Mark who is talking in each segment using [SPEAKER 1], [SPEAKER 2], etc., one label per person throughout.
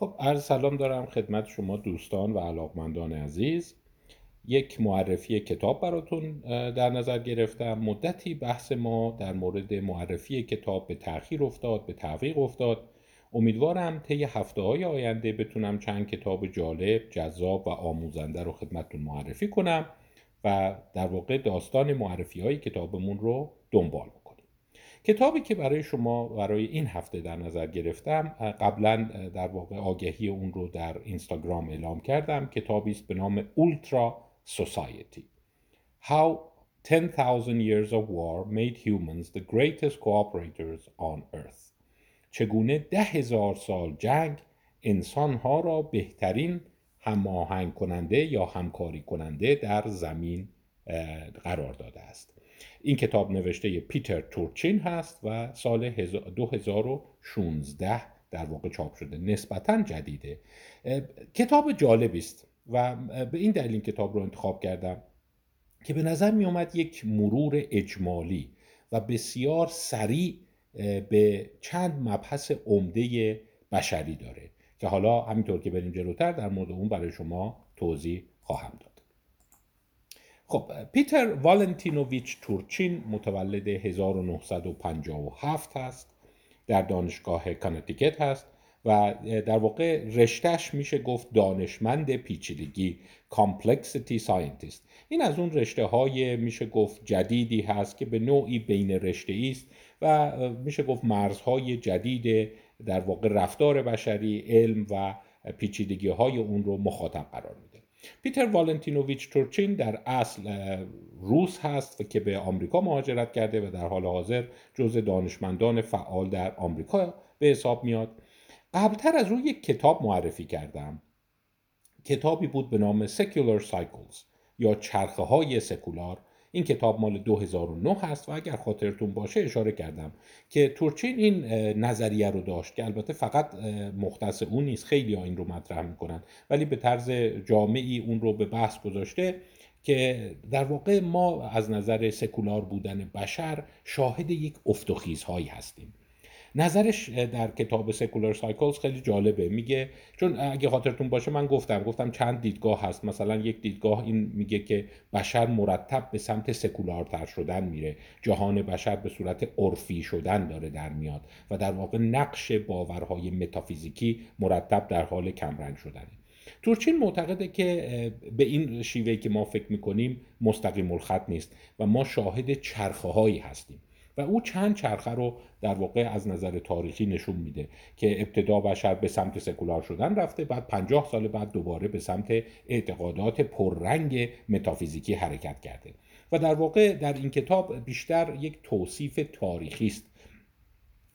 [SPEAKER 1] خب عرض سلام دارم خدمت شما دوستان و علاقمندان عزیز. یک معرفی کتاب براتون در نظر گرفتم. مدتی بحث ما در مورد معرفی کتاب به تأخیر افتاد به تعویق افتاد. امیدوارم طی هفته های آینده بتونم چند کتاب جالب جذاب و آموزنده رو خدمتتون معرفی کنم و در واقع داستان معرفی های کتابمون رو دنبال کتابی که برای شما برای این هفته در نظر گرفتم قبلا در واقع آگهی اون رو در اینستاگرام اعلام کردم. کتابی است به نام اولترا سوسایتی How 10,000 years of war made humans the greatest cooperators on earth. چگونه ده هزار سال جنگ انسانها را بهترین هماهنگ کننده یا همکاری کننده در زمین قرار داده است. این کتاب نوشته پیتر تورچین هست و سال 2016 در واقع چاپ شده نسبتا جدیده. کتاب جالبی است و به این دلیل این کتاب رو انتخاب کردم که به نظر می اومد یک مرور اجمالی و بسیار سریع به چند مبحث عمده بشری داره که حالا همینطور که بریم جلوتر در مورد اون برای شما توضیح خواهم داد. خب پیتر والنتینوویچ تورچین متولد 1957 هست در دانشگاه کنتیکت هست و در واقع رشتهش میشه گفت دانشمند پیچیدگی complexity scientist این از اون رشته های میشه گفت جدیدی هست که به نوعی بین رشته است و میشه گفت مرزهای جدید در واقع رفتار بشری علم و پیچیدگی های اون رو مخاطب قرار میده. پیتر والنتینوویچ تورچین در اصل روس هست و که به آمریکا مهاجرت کرده و در حال حاضر جزء دانشمندان فعال در آمریکا به حساب میاد. قبلتر از اون یک کتاب معرفی کردم. کتابی بود به نام Secular Cycles یا چرخه های سکولار. این کتاب مال 2009 هست و اگر خاطرتون باشه اشاره کردم که تورچین این نظریه رو داشت که البته فقط مختص اون نیست خیلی این رو مطرح می‌کنن ولی به طرز جامعی اون رو به بحث گذاشته که در واقع ما از نظر secular بودن بشر شاهد یک افت‌وخیزهایی هستیم. نظرش در کتاب Secular Cycles خیلی جالبه. میگه چون اگه خاطرتون باشه من گفتم گفتم چند دیدگاه هست. مثلا یک دیدگاه این میگه که بشر مرتب به سمت سکولارتر شدن میره. جهان بشر به صورت عرفی شدن داره در میاد و در واقع نقش باورهای متافیزیکی مرتب در حال کمرنگ شدنه. تورچین معتقده که به این شیوهی که ما فکر می‌کنیم مستقیم الخط نیست و ما شاهد چرخه هایی هستیم. و او چند چرخه رو در واقع از نظر تاریخی نشون میده که ابتدا بشر به سمت سکولار شدن رفته بعد پنجاه سال بعد دوباره به سمت اعتقادات پررنگ متافیزیکی حرکت کرده. و در واقع در این کتاب بیشتر یک توصیف تاریخی است.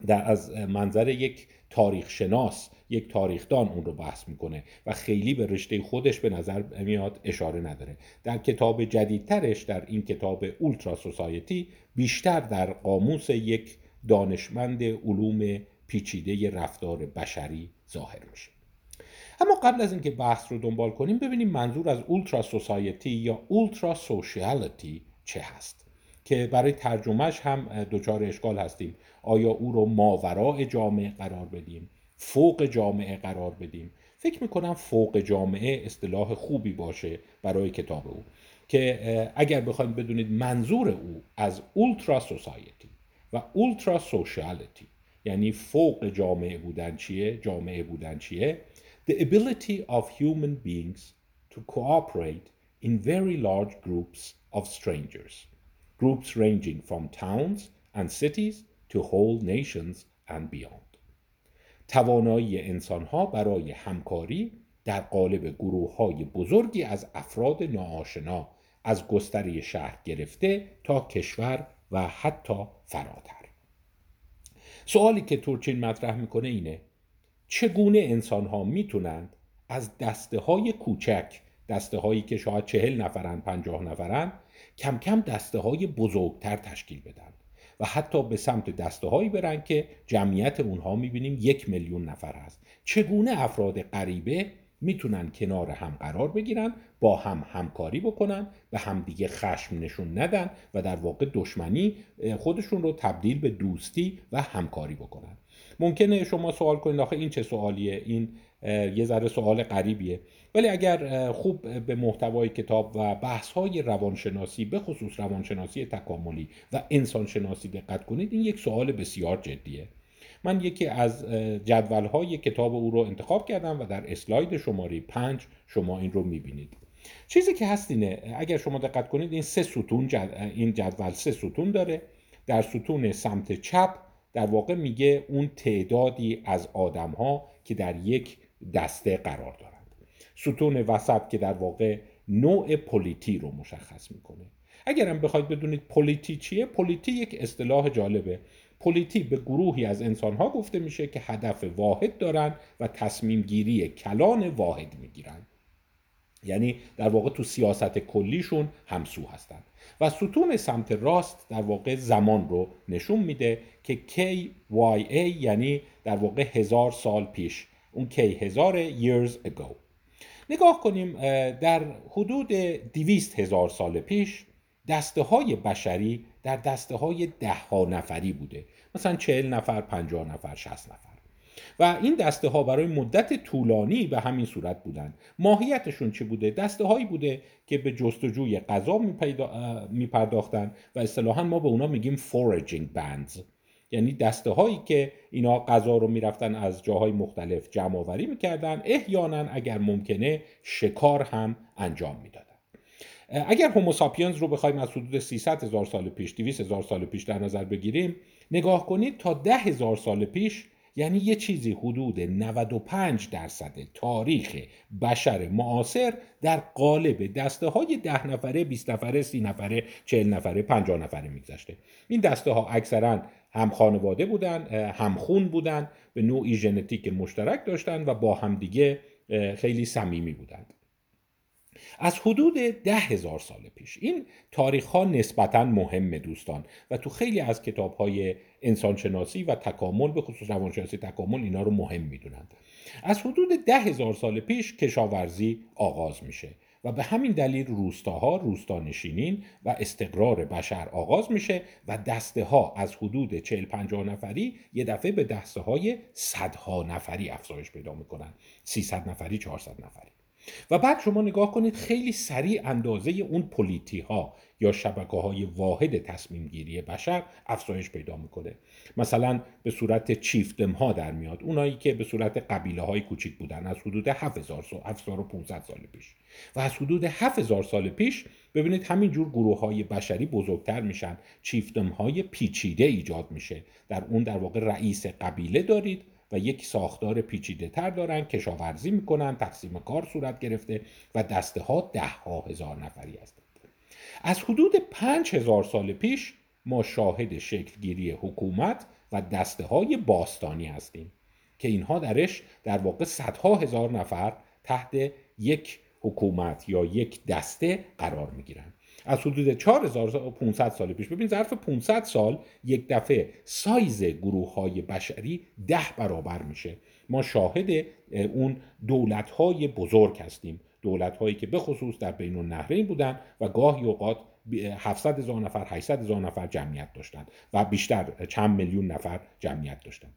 [SPEAKER 1] در از منظر یک تاریخ شناس یک تاریخدان اون رو بحث می‌کنه و خیلی به رشته خودش به نظر میاد اشاره نداره. در کتاب جدیدترش در این کتاب اولترا سوسایتی بیشتر در قاموس یک دانشمند علوم پیچیده رفتار بشری ظاهر میشه. اما قبل از اینکه بحث رو دنبال کنیم ببینیم منظور از اولترا سوسایتی یا اولترا سوشیالیتی چه هست. که برای ترجمهش هم دچار اشکال هستیم. آیا او رو ماورای جامعه قرار بدیم؟ فوق جامعه قرار بدیم؟ فکر می‌کنم فوق جامعه اصطلاح خوبی باشه برای کتاب او. که اگر بخوایم بدونید منظور او از اولترا سوسایتی و اولترا سوشیالیتی یعنی فوق جامعه بودن چیه؟ جامعه بودن چیه؟ The ability of human beings to cooperate in very large groups of strangers. Groups ranging from towns and cities to whole nations and beyond. توانایی انسانها برای همکاری در قالب گروه های بزرگی از افراد ناآشنا از گستره شهر گرفته تا کشور و حتی فراتر. سوالی که تورچین مطرح می‌کنه اینه چگونه انسان ها می‌تونند از دسته های کوچک دسته هایی که شاید چهل نفرن پنجاه نفرن کم کم دسته های بزرگتر تشکیل بدن و حتی به سمت دسته هایی برن که جمعیت اونها می‌بینیم یک میلیون نفر هست. چگونه افراد غریبه می‌تونن کنار هم قرار بگیرن با هم همکاری بکنن و همدیگه خشم نشون ندن و در واقع دشمنی خودشون رو تبدیل به دوستی و همکاری بکنن؟ ممکنه شما سوال کنید آخه این چه سوالیه؟ این یه ذره سوال غریبیه. ولی اگر خوب به محتوای کتاب و بحث های روانشناسی به خصوص روانشناسی تکاملی و انسانشناسی دقت کنید این یک سوال بسیار جدیه. من یکی از جدول های کتاب او رو انتخاب کردم و در اسلاید شماره پنج شما این رو می‌بینید. چیزی که هست اینه اگر شما دقت کنید این سه ستون این جدول سه ستون داره. در ستون سمت چپ در واقع میگه اون تعدادی از آدم ها که در یک دسته قرار دارند ستون وسط که در واقع نوع polity رو مشخص می‌کنه. اگرم بخواید بدونید polity چیه polity یک اصطلاح جالبه. polity به گروهی از انسانها گفته میشه که هدف واحد دارن و تصمیم گیری کلان واحد می‌گیرن. یعنی در واقع تو سیاست کلی‌شون همسو هستند و ستون سمت راست در واقع زمان رو نشون میده که KYA یعنی در واقع هزار سال پیش. اون کی هزار years ago. نگاه کنیم در حدود دویست هزار سال پیش دسته های بشری در دسته های ده ها نفری بوده. مثلا چهل نفر پنجاه نفر شست نفر. و این دسته ها برای مدت طولانی به همین صورت بودن. ماهیتشون چه بوده؟ دسته هایی بوده که به جستجوی غذا می پرداختن و اصطلاحا ما به اونا میگیم foraging bands. یعنی دسته هایی که اینا غذا رو می‌رفتن از جاهای مختلف جمع آوری می‌کردن احیانا اگر ممکنه شکار هم انجام می‌دادن. اگر هوموساپینز رو بخوایم از حدود 300 هزار سال پیش 200 هزار سال پیش در نظر بگیریم نگاه کنید تا ده هزار سال پیش یعنی یه چیزی حدود 95 درصد تاریخ بشر معاصر در قالب دسته های ده نفره 20 نفره 30 نفره 40 نفره 50 نفره میگذشته. این دسته ها اکثرا هم خانواده بودن هم خون بودن به نوعی ژنتیک مشترک داشتن و با همدیگه خیلی صمیمی بودند. از حدود ده هزار سال پیش این تاریخ ها نسبتا مهم دوستان و تو خیلی از کتاب های انسانشناسی و تکامل به خصوص روانشناسی تکامل اینا رو مهم می‌دونند. از حدود ده هزار سال پیش کشاورزی آغاز میشه. و به همین دلیل روستاها روستانشینین و استقرار بشر آغاز میشه و دسته ها از حدود 40 50 نفری یه دفعه به دسته های صدها نفری افزایش پیدا می‌کنن. 300 نفری 400 نفری. و بعد شما نگاه کنید خیلی سریع اندازه اون پلیتی ها یا شبکه های واحد تصمیم گیری بشر افزایش پیدا می‌کنه. مثلا به صورت چیفتم ها در میاد اونایی که به صورت قبیله های کوچیک بودن از حدود 7000 سال 7500 سال پیش. و از حدود 7000 سال پیش ببینید همینجور گروه های بشری بزرگتر میشن چیفتم های پیچیده ایجاد میشه. در اون در واقع رئیس قبیله دارید و یک ساختار پیچیده تر دارن کشاورزی می‌کنن تقسیم کار صورت گرفته و دسته ها ده ها هزار نفری هستند. از حدود پنج هزار سال پیش ما شاهد شکلگیری حکومت و دسته های باستانی هستیم که اینها درش در واقع صدها هزار نفر تحت یک حکومت یا یک دسته قرار می گیرند از حدود 4500 سال پیش. ببین ظرف 500 سال یک دفعه سایز گروه های بشری ده برابر میشه. ما شاهد اون دولت های بزرگ هستیم. دولت هایی که به خصوص در بین النهرین بودن و گاهی اوقات 700 هزار نفر 800 هزار نفر جمعیت داشتند و بیشتر چند میلیون نفر جمعیت داشتند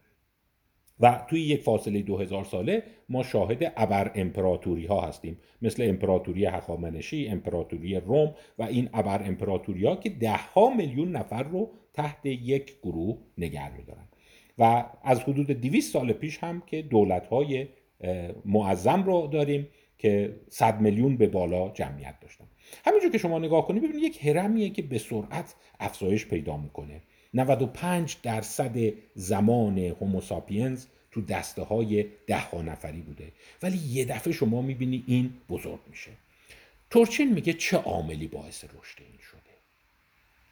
[SPEAKER 1] و توی یک فاصله دو هزار ساله ما شاهد ابر امپراتوری ها هستیم. مثل امپراتوری هخامنشی امپراتوری روم و این ابر امپراتوری ها که ده ها میلیون نفر رو تحت یک گروه نگه میدارن. و از حدود 200 سال پیش هم که دولت های معظم رو داریم که 100 میلیون به بالا جمعیت داشتن. همینجور که شما نگاه کنید ببینید یک هرمیه که به سرعت افزایش پیدا می‌کنه. 95 درصد زمان هوموساپینز تو دسته های ده ها نفری بوده. ولی یه دفعه شما می‌بینی این بزرگ میشه. تورچین میگه چه عاملی باعث رشد این شده؟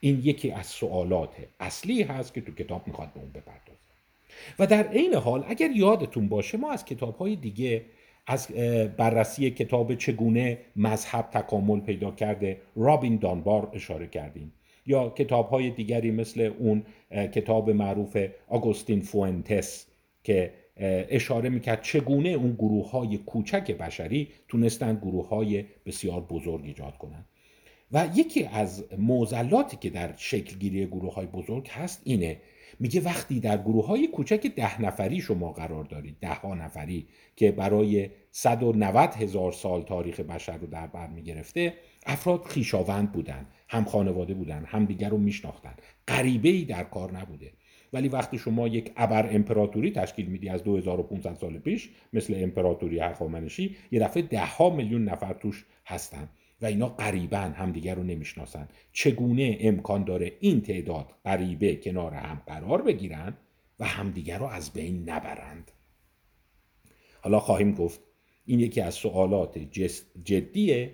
[SPEAKER 1] این یکی از سوالات اصلی هست که تو کتاب می‌خواد به اون بپردازه. و در عین حال اگر یادتون باشه ما از کتاب های دیگه از بررسی کتاب چگونه مذهب تکامل پیدا کرده رابین دانبار اشاره کردیم. یا کتاب های دیگری مثل اون کتاب معروف آگوستین فوئنتس که اشاره می‌کرد چگونه اون گروه های کوچک بشری تونستن گروه های بسیار بزرگ ایجاد کنند و یکی از موزلاتی که در شکلگیری گروه های بزرگ هست اینه میگه وقتی در گروه های کوچک ده نفری شما قرار دارید ده ها نفری که برای 190 هزار سال تاریخ بشر رو در بر می‌گرفته افراد خیشاوند بودن هم خانواده بودن هم دیگر رو میشناختن. غریبه ای در کار نبوده. ولی وقتی شما یک ابر امپراتوری تشکیل میدی از 2500 سال پیش مثل امپراتوری هخامنشی یه دفعه ده ها میلیون نفر توش هستن و اینا قریبا همدیگر رو نمی‌شناسن. چگونه امکان داره این تعداد قریبه کنار هم قرار بگیرن و همدیگر رو از بین نبرند؟ حالا خواهیم گفت این یکی از سوالات جدی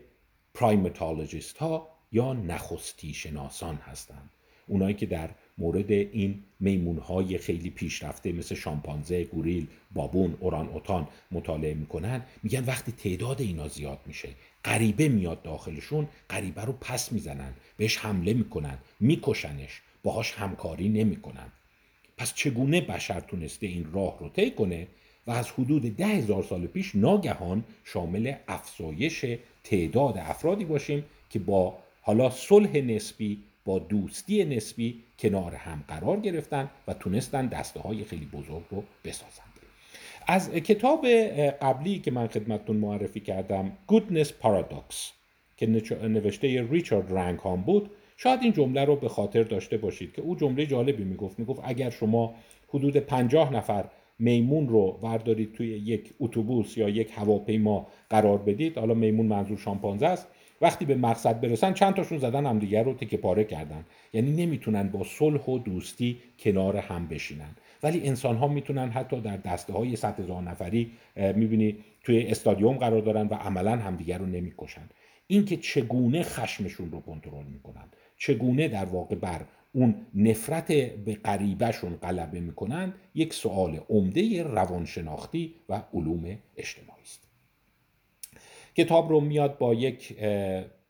[SPEAKER 1] primatologist ها یا نخستی شناسان هستند. اونایی که در مورد این میمون های خیلی پیشرفته مثل شامپانزه، گوریل، بابون، اوران اوتان مطالعه می‌کنن میگن وقتی تعداد اینا زیاد میشه غریبه میاد داخلشون غریبه رو پس می‌زنن بهش حمله می‌کنن میکشنش باهاش همکاری نمی‌کنن. پس چگونه بشر تونسته این راه رو طی کنه؟ و از حدود ده هزار سال پیش ناگهان شامل افزایش تعداد افرادی باشیم که با حالا صلح نسبی با دوستی نسبی کنار هم قرار گرفتن و تونستن دسته های خیلی بزرگ رو بسازند از کتاب قبلی که من خدمتتون معرفی کردم Goodness Paradox که نوشته ریچارد رنگهام بود شاید این جمله رو به خاطر داشته باشید که او جمله جالبی می‌گفت. می‌گفت اگر شما حدود پنجاه نفر میمون رو وردارید توی یک اتوبوس یا یک هواپیما قرار بدید. حالا میمون منظور شامپانزه است. وقتی به مقصد برسن چند تاشون زدن همدیگر رو تکه پاره کردن. یعنی نمی‌تونن با صلح و دوستی کنار هم بشینن. ولی انسان ها می‌تونن حتی در دسته های صد هزار نفری می‌بینی توی استادیوم قرار دارن و عملا همدیگر رو نمی‌کشن. اینکه چگونه خشمشون رو کنترل می‌کنن چگونه در واقع بر اون نفرت به غریبهشون غلبه می‌کنن یک سوال عمده روانشناختی و علوم اجتماعی است. کتاب رو میاد با یک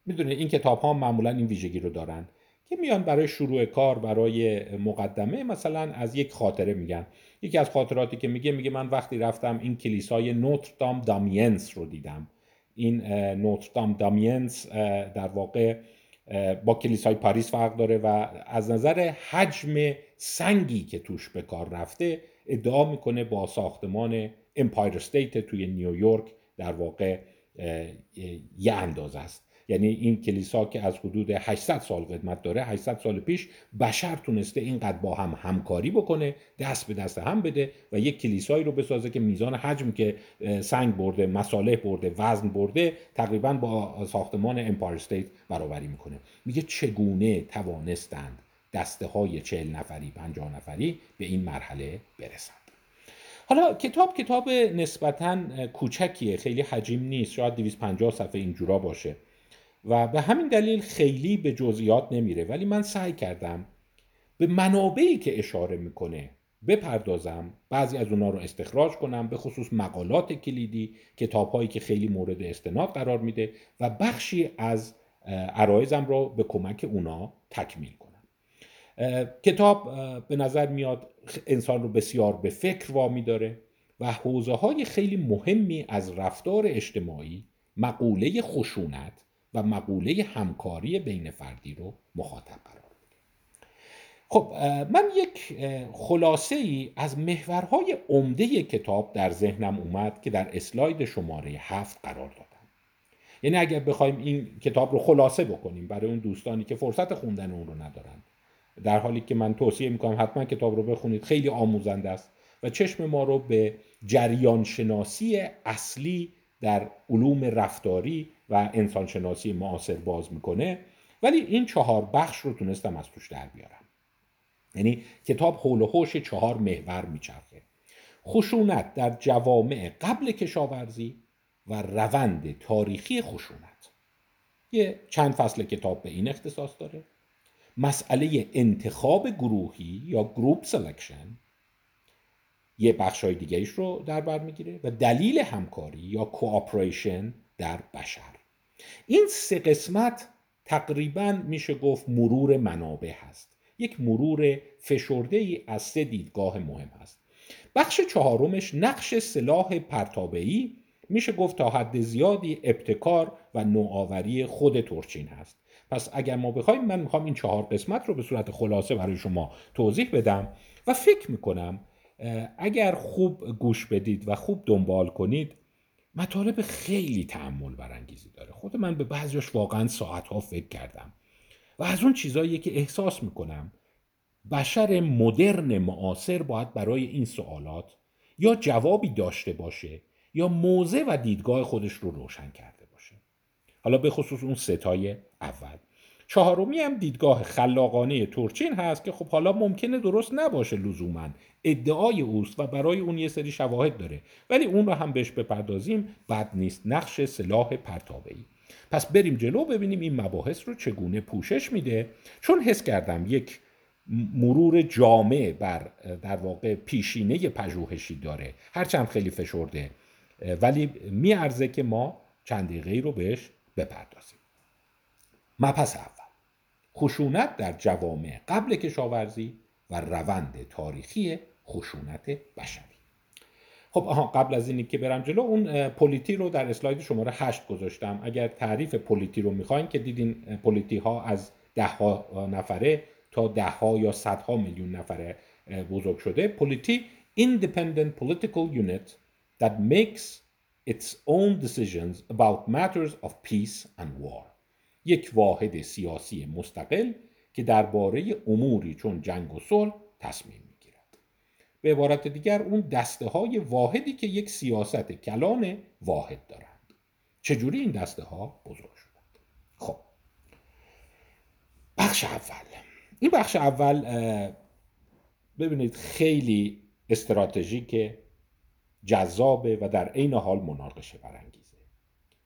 [SPEAKER 1] می‌دونید این کتاب ها معمولا این ویژگی رو دارن که میان برای شروع کار برای مقدمه مثلا از یک خاطره میگن. یکی از خاطراتی که میگه میگه من وقتی رفتم این کلیسای نوتردام دامینس رو دیدم. این نوتردام دامینس در واقع با کلیسای پاریس فرق داره و از نظر حجم سنگی که توش به کار رفته ادعا می‌کنه با ساختمان امپایر استیت توی نیویورک در واقع یه اندازه است. یعنی این کلیسا که از حدود 800 سال قدمت داره 800 سال پیش بشر تونسته اینقدر با هم همکاری بکنه دست به دست هم بده و یک کلیسایی رو بسازه که میزان حجم که سنگ برده مصالح برده وزن برده تقریبا با ساختمان امپایر استیت برابری می‌کنه. میگه چگونه توانستند دسته های چهل نفری پنجاه نفری به این مرحله برسند؟ حالا کتاب کتاب نسبتا کوچکیه خیلی حجیم نیست شاید 250 صفحه اینجورا باشه. و به همین دلیل خیلی به جزئیات نمیره. ولی من سعی کردم به منابعی که اشاره می‌کنه بپردازم. بعضی از اونها رو استخراج کنم به خصوص مقالات کلیدی کتاب هایی که خیلی مورد استناد قرار میده و بخشی از عرایزم رو به کمک اونا تکمیل کنم. کتاب به نظر میاد انسان رو بسیار به فکر وامی داره و حوزه های خیلی مهمی از رفتار اجتماعی مقوله خشونت و مقوله همکاری بین فردی رو مخاطب قرار میده خب من یک خلاصه ای از محورهای عمده کتاب در ذهنم اومد که در اسلاید شماره هفت قرار دادم. یعنی اگر بخوایم این کتاب رو خلاصه بکنیم برای اون دوستانی که فرصت خوندن اون رو ندارن در حالی که من توصیه می‌کنم حتما کتاب رو بخونید خیلی آموزنده است و چشم ما رو به جریان شناسی اصلی در علوم رفتاری و انسانشناسی معاصر باز می‌کنه. ولی این چهار بخش رو تونستم از توش در بیارم. یعنی کتاب حول و حوش چهار محور میچرخه. خشونت در جوامع قبل کشاورزی و روند تاریخی خشونت. یه چند فصل کتاب به این اختصاص داره. مسئله انتخاب گروهی یا group selection یه بخش های دیگهش رو در بر می‌گیره و دلیل همکاری یا cooperation در بشر. این سه قسمت تقریبا میشه گفت مرور منابع هست. یک مرور فشرده ای از سه دیدگاه مهم هست. بخش چهارمش نقش سلاح پرتابعی میشه گفت تا حد زیادی ابتکار و نوآوری خود تورچین هست. پس اگر ما بخوایم من می‌خوام این چهار قسمت رو به صورت خلاصه برای شما توضیح بدم و فکر می‌کنم اگر خوب گوش بدید و خوب دنبال کنید مطالب خیلی تعمل برانگیزی داره. خود من به بعضیش واقعا ساعتها فکر کردم. و از اون چیزایی که احساس می‌کنم بشر مدرن معاصر باید برای این سوالات یا جوابی داشته باشه یا موضع و دیدگاه خودش رو روشن کرده باشه. حالا به خصوص اون ستای اول. چهارمی هم دیدگاه خلاقانه تورچین هست که خب حالا ممکنه درست نباشه لزوما. ادعای اوست و برای اون یه سری شواهد داره. ولی اون رو هم بهش بپردازیم بد نیست. نقش سلاح پرتابه‌ای. پس بریم جلو ببینیم این مباحث رو چگونه پوشش میده. چون حس کردم یک مرور جامع بر در واقع پیشینه پژوهشی داره. هرچند خیلی فشرده. ولی میارزه که ما چند دقیقه رو بهش بپردازیم. مپس اول. خشونت در جوامع قبل کشاورزی و روند تاریخی خشونت بشری. خب آها قبل از اینی که برم جلو اون polity رو در اسلاید شماره هشت گذاشتم. اگر تعریف polity رو می‌خواین که دیدین polity ها از ده ها نفره تا ده ها یا صدها میلیون نفره بزرگ شده. polity independent political unit that makes its own decisions about matters of peace and war. یک واحد سیاسی مستقل که درباره اموری چون جنگ و صلح تصمیم می‌گیرد. به عبارت دیگر اون دسته های واحدی که یک سیاست کلان واحد دارند. چجوری این دسته ها بزرگ شدند؟ خب. بخش اول. این بخش اول ببینید خیلی استراتژیک جذابه و در عین حال مناقشه برانگیزه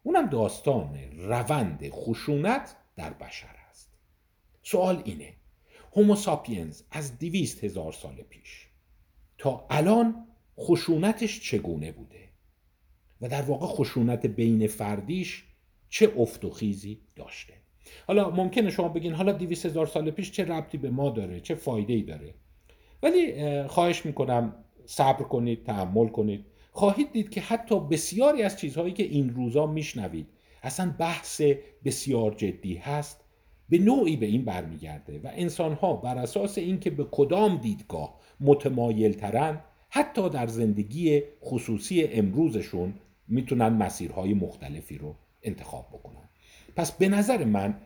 [SPEAKER 1] اونم داستان روند خشونت در بشر است. سوال اینه هوموساپینز از دویست هزار سال پیش تا الان خشونتش چگونه بوده؟ و در واقع خشونت بین فردیش چه افت و خیزی داشته؟ حالا ممکنه شما بگین حالا دیویس هزار سال پیش چه ربطی به ما داره چه فایده ای داره؟ ولی خواهش می‌کنم صبر کنید تحمل کنید. خواهید دید که حتی بسیاری از چیزهایی که این روزا میشنوید اصلا بحث بسیار جدی هست به نوعی به این برمیگرده و انسانها بر اساس اینکه به کدام دیدگاه متمایل ترن حتی در زندگی خصوصی امروزشون می‌تونن مسیرهای مختلفی رو انتخاب بکنن. پس به نظر من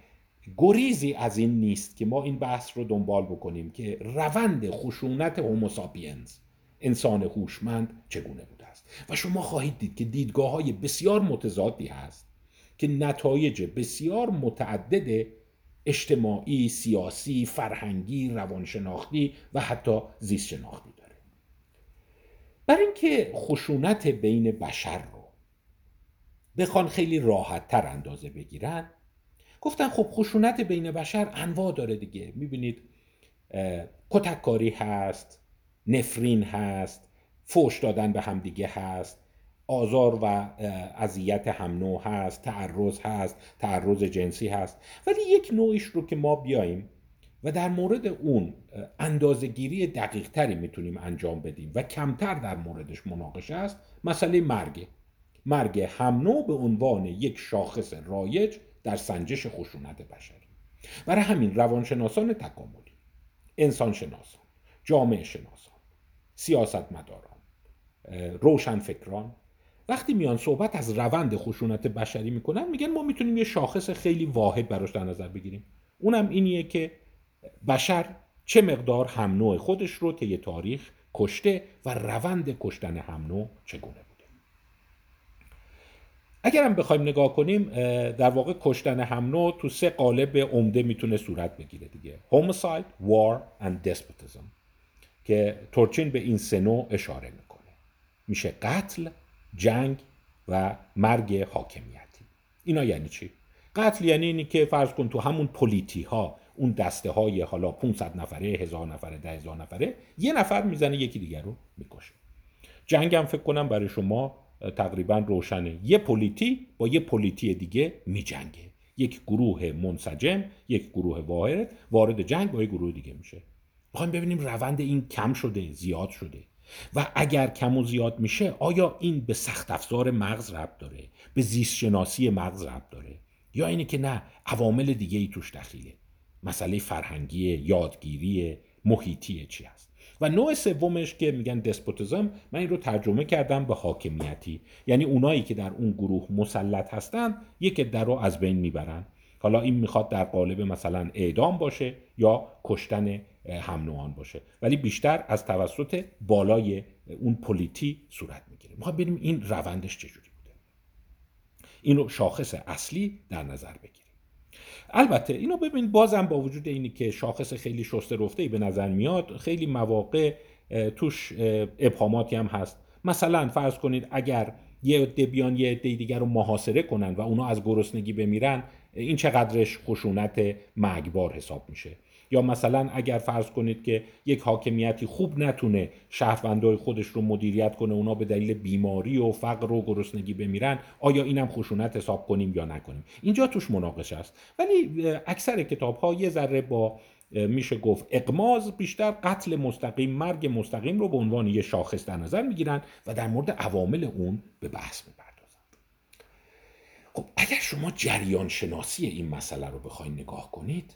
[SPEAKER 1] گریزی از این نیست که ما این بحث رو دنبال بکنیم که روند خشونت هوموساپینز انسان هوشمند چگونه است و شما خواهید دید که دیدگاه های بسیار متضادی هست که نتایج بسیار متعدد اجتماعی، سیاسی، فرهنگی، روانشناختی و حتی زیست شناختی داره. برای اینکه خشونت بین بشر رو بخوان خیلی راحت تر اندازه بگیرن گفتن خب خشونت بین بشر انواع داره دیگه. می‌بینید کتککاری هست نفرین هست فوش دادن به همدیگه هست. آزار و اذیت هم نوع هست. تعرض هست. تعرض جنسی هست. ولی یک نوعش رو که ما بیاییم و در مورد اون اندازهگیری دقیق تری می‌تونیم انجام بدیم و کمتر در موردش مناقشه است مسئله مرگ. مرگ هم نوع به عنوان یک شاخص رایج در سنجش خشونت بشری. برای همین روانشناسان تکاملی انسان شناسان جامعه شناسان سیاستمداران روشنفکران. وقتی میان صحبت از روند خشونت بشری می‌کنن میگن ما می‌تونیم یه شاخص خیلی واحد براش در نظر بگیریم. اونم اینیه که بشر چه مقدار هم نوع خودش رو طی تاریخ کشته و روند کشتن هم نوع چگونه بوده. اگرم بخوایم نگاه کنیم در واقع کشتن هم نوع تو سه قالب عمده می‌تونه صورت بگیره دیگه. Homicide, war and despotism. که تورچین به این سه نوع اشاره می‌کنه. میشه قتل جنگ و مرگ حاکمیتی. اینا یعنی چی؟ قتل یعنی اینی که فرض کن تو همون پلیتی ها اون دسته های حالا 500 نفره هزار نفره ده هزار نفره یه نفر می‌زنه یکی دیگر رو می‌کشه. جنگ هم فکر کنم برای شما تقریبا روشنه. یه polity با یه polity دیگه میجنگه. یک گروه منسجم یک گروه واحد وارد جنگ با یک گروه دیگه میشه. می‌خوایم ببینیم روند این کم شده زیاد شده. و اگر کم و زیاد میشه آیا این به سخت افزار مغز ربط داره؟ به زیست شناسی مغز ربط داره؟ یا اینه که نه عوامل دیگه ای توش دخیله؟ مسئله فرهنگی یادگیری محیطی چی هست؟ و نوع سومش که میگن دسپوتیزم من این رو ترجمه کردم به حاکمیتی. یعنی اونایی که در اون گروه مسلط هستن یک در رو از بین می‌برن. حالا این می‌خواد در قالب مثلا اعدام باشه یا کشتن هم باشه. ولی بیشتر از توسط بالای اون پلیتی صورت می‌گیره. می‌خواد ببینیم این روندش چجوری بوده. این رو شاخص اصلی در نظر بگیریم. البته اینو ببین بازم با وجود اینی که شاخص خیلی شسته رفته ای به نظر میاد خیلی مواقع توش ابهاماتی هم هست. مثلا فرض کنید اگر یه عده بیان یه عده دیگر رو محاصره کنن و اونا از گرسنگی بمیرن این چقدرش خشونت مرگبار حساب میشه. یا مثلا اگر فرض کنید که یک حاکمیتی خوب نتونه شهروندای خودش رو مدیریت کنه اونا به دلیل بیماری و فقر و گرسنگی بمیرن آیا اینم خشونت حساب کنیم یا نکنیم؟ اینجا توش مناقشه است. ولی اکثر کتاب ها یه ذره با میشه گفت اقماز بیشتر قتل مستقیم مرگ مستقیم رو به عنوان یه شاخص در نظر می‌گیرن و در مورد عوامل اون به بحث می‌پردازند خب اگر شما جریان شناسی این مسئله رو بخواید نگاه کنید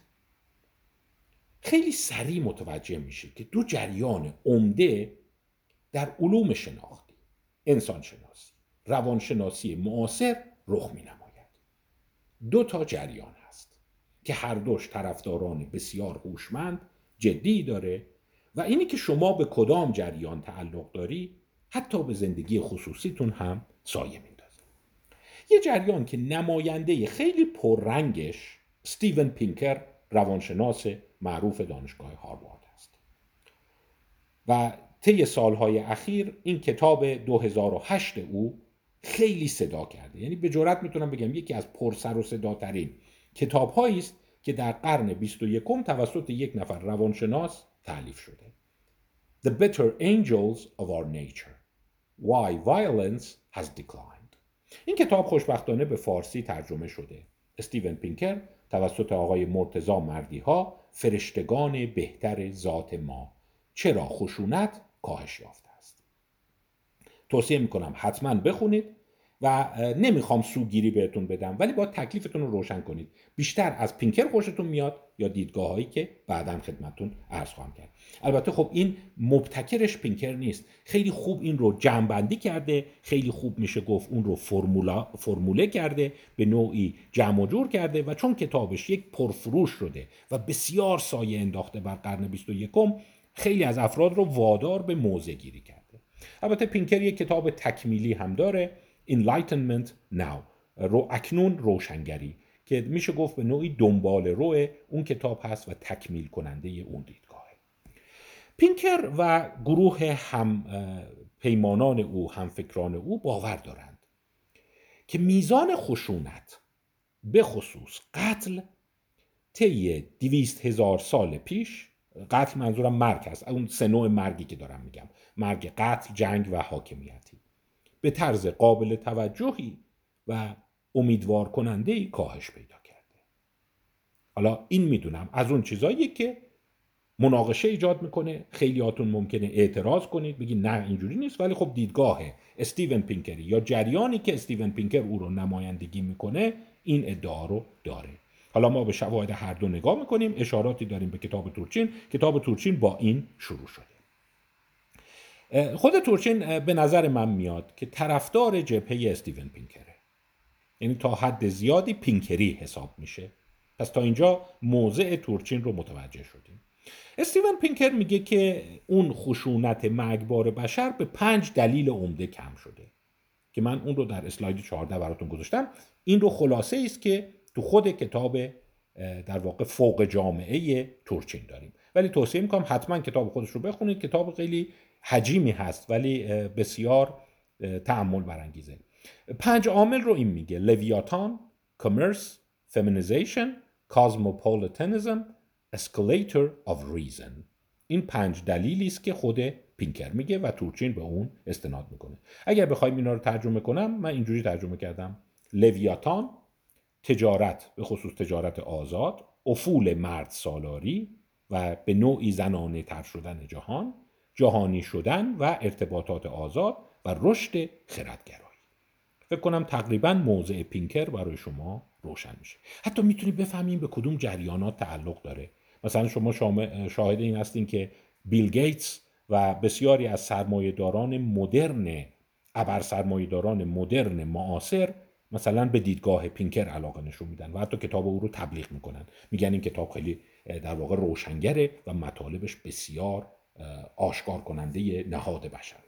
[SPEAKER 1] خیلی سریع متوجه میشه که دو جریان عمده در علوم شناختی انسان شناسی روانشناسی معاصر رخ می نماید دو تا جریان هست که هر دوش طرفداران بسیار هوشمند جدی داره و اینی که شما به کدام جریان تعلق داری حتی به زندگی خصوصیتون هم سایه میندازه. یه جریان که نماینده خیلی پررنگش ستیون پینکر روانشناس معروف دانشگاه هاروارد است. و طی سالهای اخیر این کتاب 2008 او خیلی صدا کرده. یعنی به جرات می‌تونم بگم یکی از پرسر و صداترین کتاب است که در قرن 21 توسط یک نفر روانشناس تعلیف شده. The Better Angels of Our Nature. Why Violence Has Declined. این کتاب خوشبختانه به فارسی ترجمه شده. استیون پینکر توسط آقای مرتزا مردی ها فرشتگان بهتر ذات ما. چرا خشونت کاهش یافته است؟ توصیه می‌کنم حتما بخونید. و نمی‌خوام سوگیری بهتون بدم ولی با تکلیفتون رو روشن کنید. بیشتر از پینکر خوشتون میاد یا دیدگاه هایی که بعدا خدمتتون عرض خواهم کرد. البته خب این مبتکرش پینکر نیست. خیلی خوب این رو جمعبندی کرده خیلی خوب میشه گفت اون رو فرمولا فرموله کرده به نوعی جمع و جور کرده و چون کتابش یک پرفروش شده و بسیار سایه انداخته بر قرن 21 خیلی از افراد رو وادار به موضع گیری کرده. البته پینکر یک کتاب تکمیلی هم داره. Enlightenment Now. رو اکنون روشنگری که میشه گفت به نوعی دنبال رو اون کتاب هست و تکمیل کننده اون دیدگاه. پینکر و گروه هم پیمانان او هم فکران او باور دارند که میزان خشونت به خصوص قتل طی دویست هزار سال پیش قتل منظورم مرگ هست اون سه نوع مرگی که دارم میگم مرگ قتل جنگ و حاکمیتی. به طرز قابل توجهی و امیدوار کننده ای کاهش پیدا کرده. حالا این می‌دونم. از اون چیزایی که مناقشه ایجاد می‌کنه. خیلیاتون ممکنه اعتراض کنید بگید نه اینجوری نیست. ولی خب دیدگاه استیون پینکری یا جریانی که استیون پینکر او رو نمایندگی می‌کنه این ادعا رو داره. حالا ما به شواهد هر دو نگاه می‌کنیم. اشاراتی داریم به کتاب تورچین کتاب تورچین با این شروع شده. خود تورچین به نظر من میاد که طرفدار جبهه استیون پینکره. یعنی تا حد زیادی پینکری حساب میشه. پس تا اینجا موضع تورچین رو متوجه شدیم. استیون پینکر میگه که اون خشونت مرگبار بشر به پنج دلیل عمده کم شده. که من اون رو در اسلاید 14 براتون گذاشتم. این رو خلاصه است که تو خود کتاب در واقع فوق جامعه تورچین داریم. ولی توصیه می‌کنم حتما کتاب خودش رو بخونید. کتاب خیلی حجیمی هست ولی بسیار تأمل برانگیزه. پنج عامل رو این میگه لویاتان commerce feminization cosmopolitanism escalator of reason. این پنج دلیلی است که خود پینکر میگه و تورچین به اون استناد می‌کنه. اگر بخوایم اینا رو ترجمه کنم من اینجوری ترجمه کردم. لویاتان تجارت به خصوص تجارت آزاد افول مرد سالاری و به نوعی زنانه تر شدن جهان. جهانی شدن و ارتباطات آزاد و رشد خردگرایی. فکر کنم تقریبا موضع پینکر برای شما روشن میشه. حتی می‌تونید بفهمیم به کدوم جریانات تعلق داره. مثلا شما شاهد این هستین که بیل گیتس و بسیاری از سرمایهداران مدرن ابر سرمایهداران مدرن معاصر مثلا به دیدگاه پینکر علاقه نشون میدن و حتی کتاب او رو تبلیغ می‌کنن. میگن این کتاب خیلی در واقع روشنگره و مطالبش بسیار آشکار کننده نهاد بشر.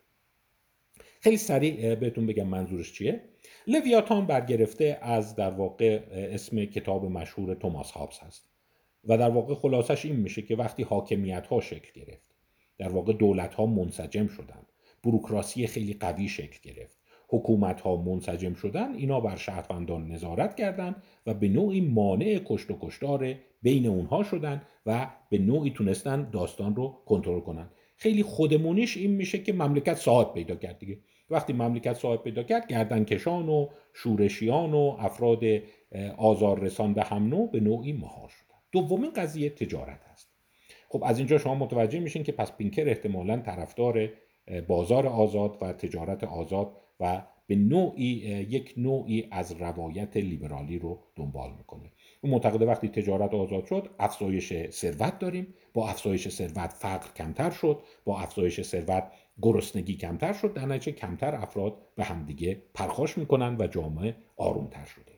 [SPEAKER 1] خیلی سریع بهتون بگم منظورش چیه. لویاتان برگرفته از در واقع اسم کتاب مشهور توماس هابس هست. و در واقع خلاصش این میشه که وقتی حاکمیت ها شکل گرفت در واقع دولت ها منسجم شدن. بروکراسی خیلی قوی شکل گرفت. حکومت ها منسجم شدن اینا بر شهروندان نظارت کردند و به نوعی مانع کشت و کشتار بین اونها شدن و به نوعی تونستن داستان رو کنترل کنن. خیلی خودمونیش این میشه که مملکت صاحب پیدا کرد دیگه. وقتی مملکت صاحب پیدا کرد گردنکشان و شورشیان و افراد آزار رسان به هم نوع به نوعی مهار شدن. دومین قضیه تجارت هست. خب از اینجا شما متوجه میشین که پس پینکر احتمالا طرفدار بازار آزاد و تجارت آزاد و به نوعی یک نوعی از روایت لیبرالی رو دنبال می‌کنه. اون معتقده وقتی تجارت آزاد شد افزایش ثروت داریم. با افزایش ثروت فقر کمتر شد. با افزایش ثروت گرسنگی کمتر شد. در نتیجه کمتر افراد به همدیگه پرخاش می‌کنن و جامعه آرومتر شده.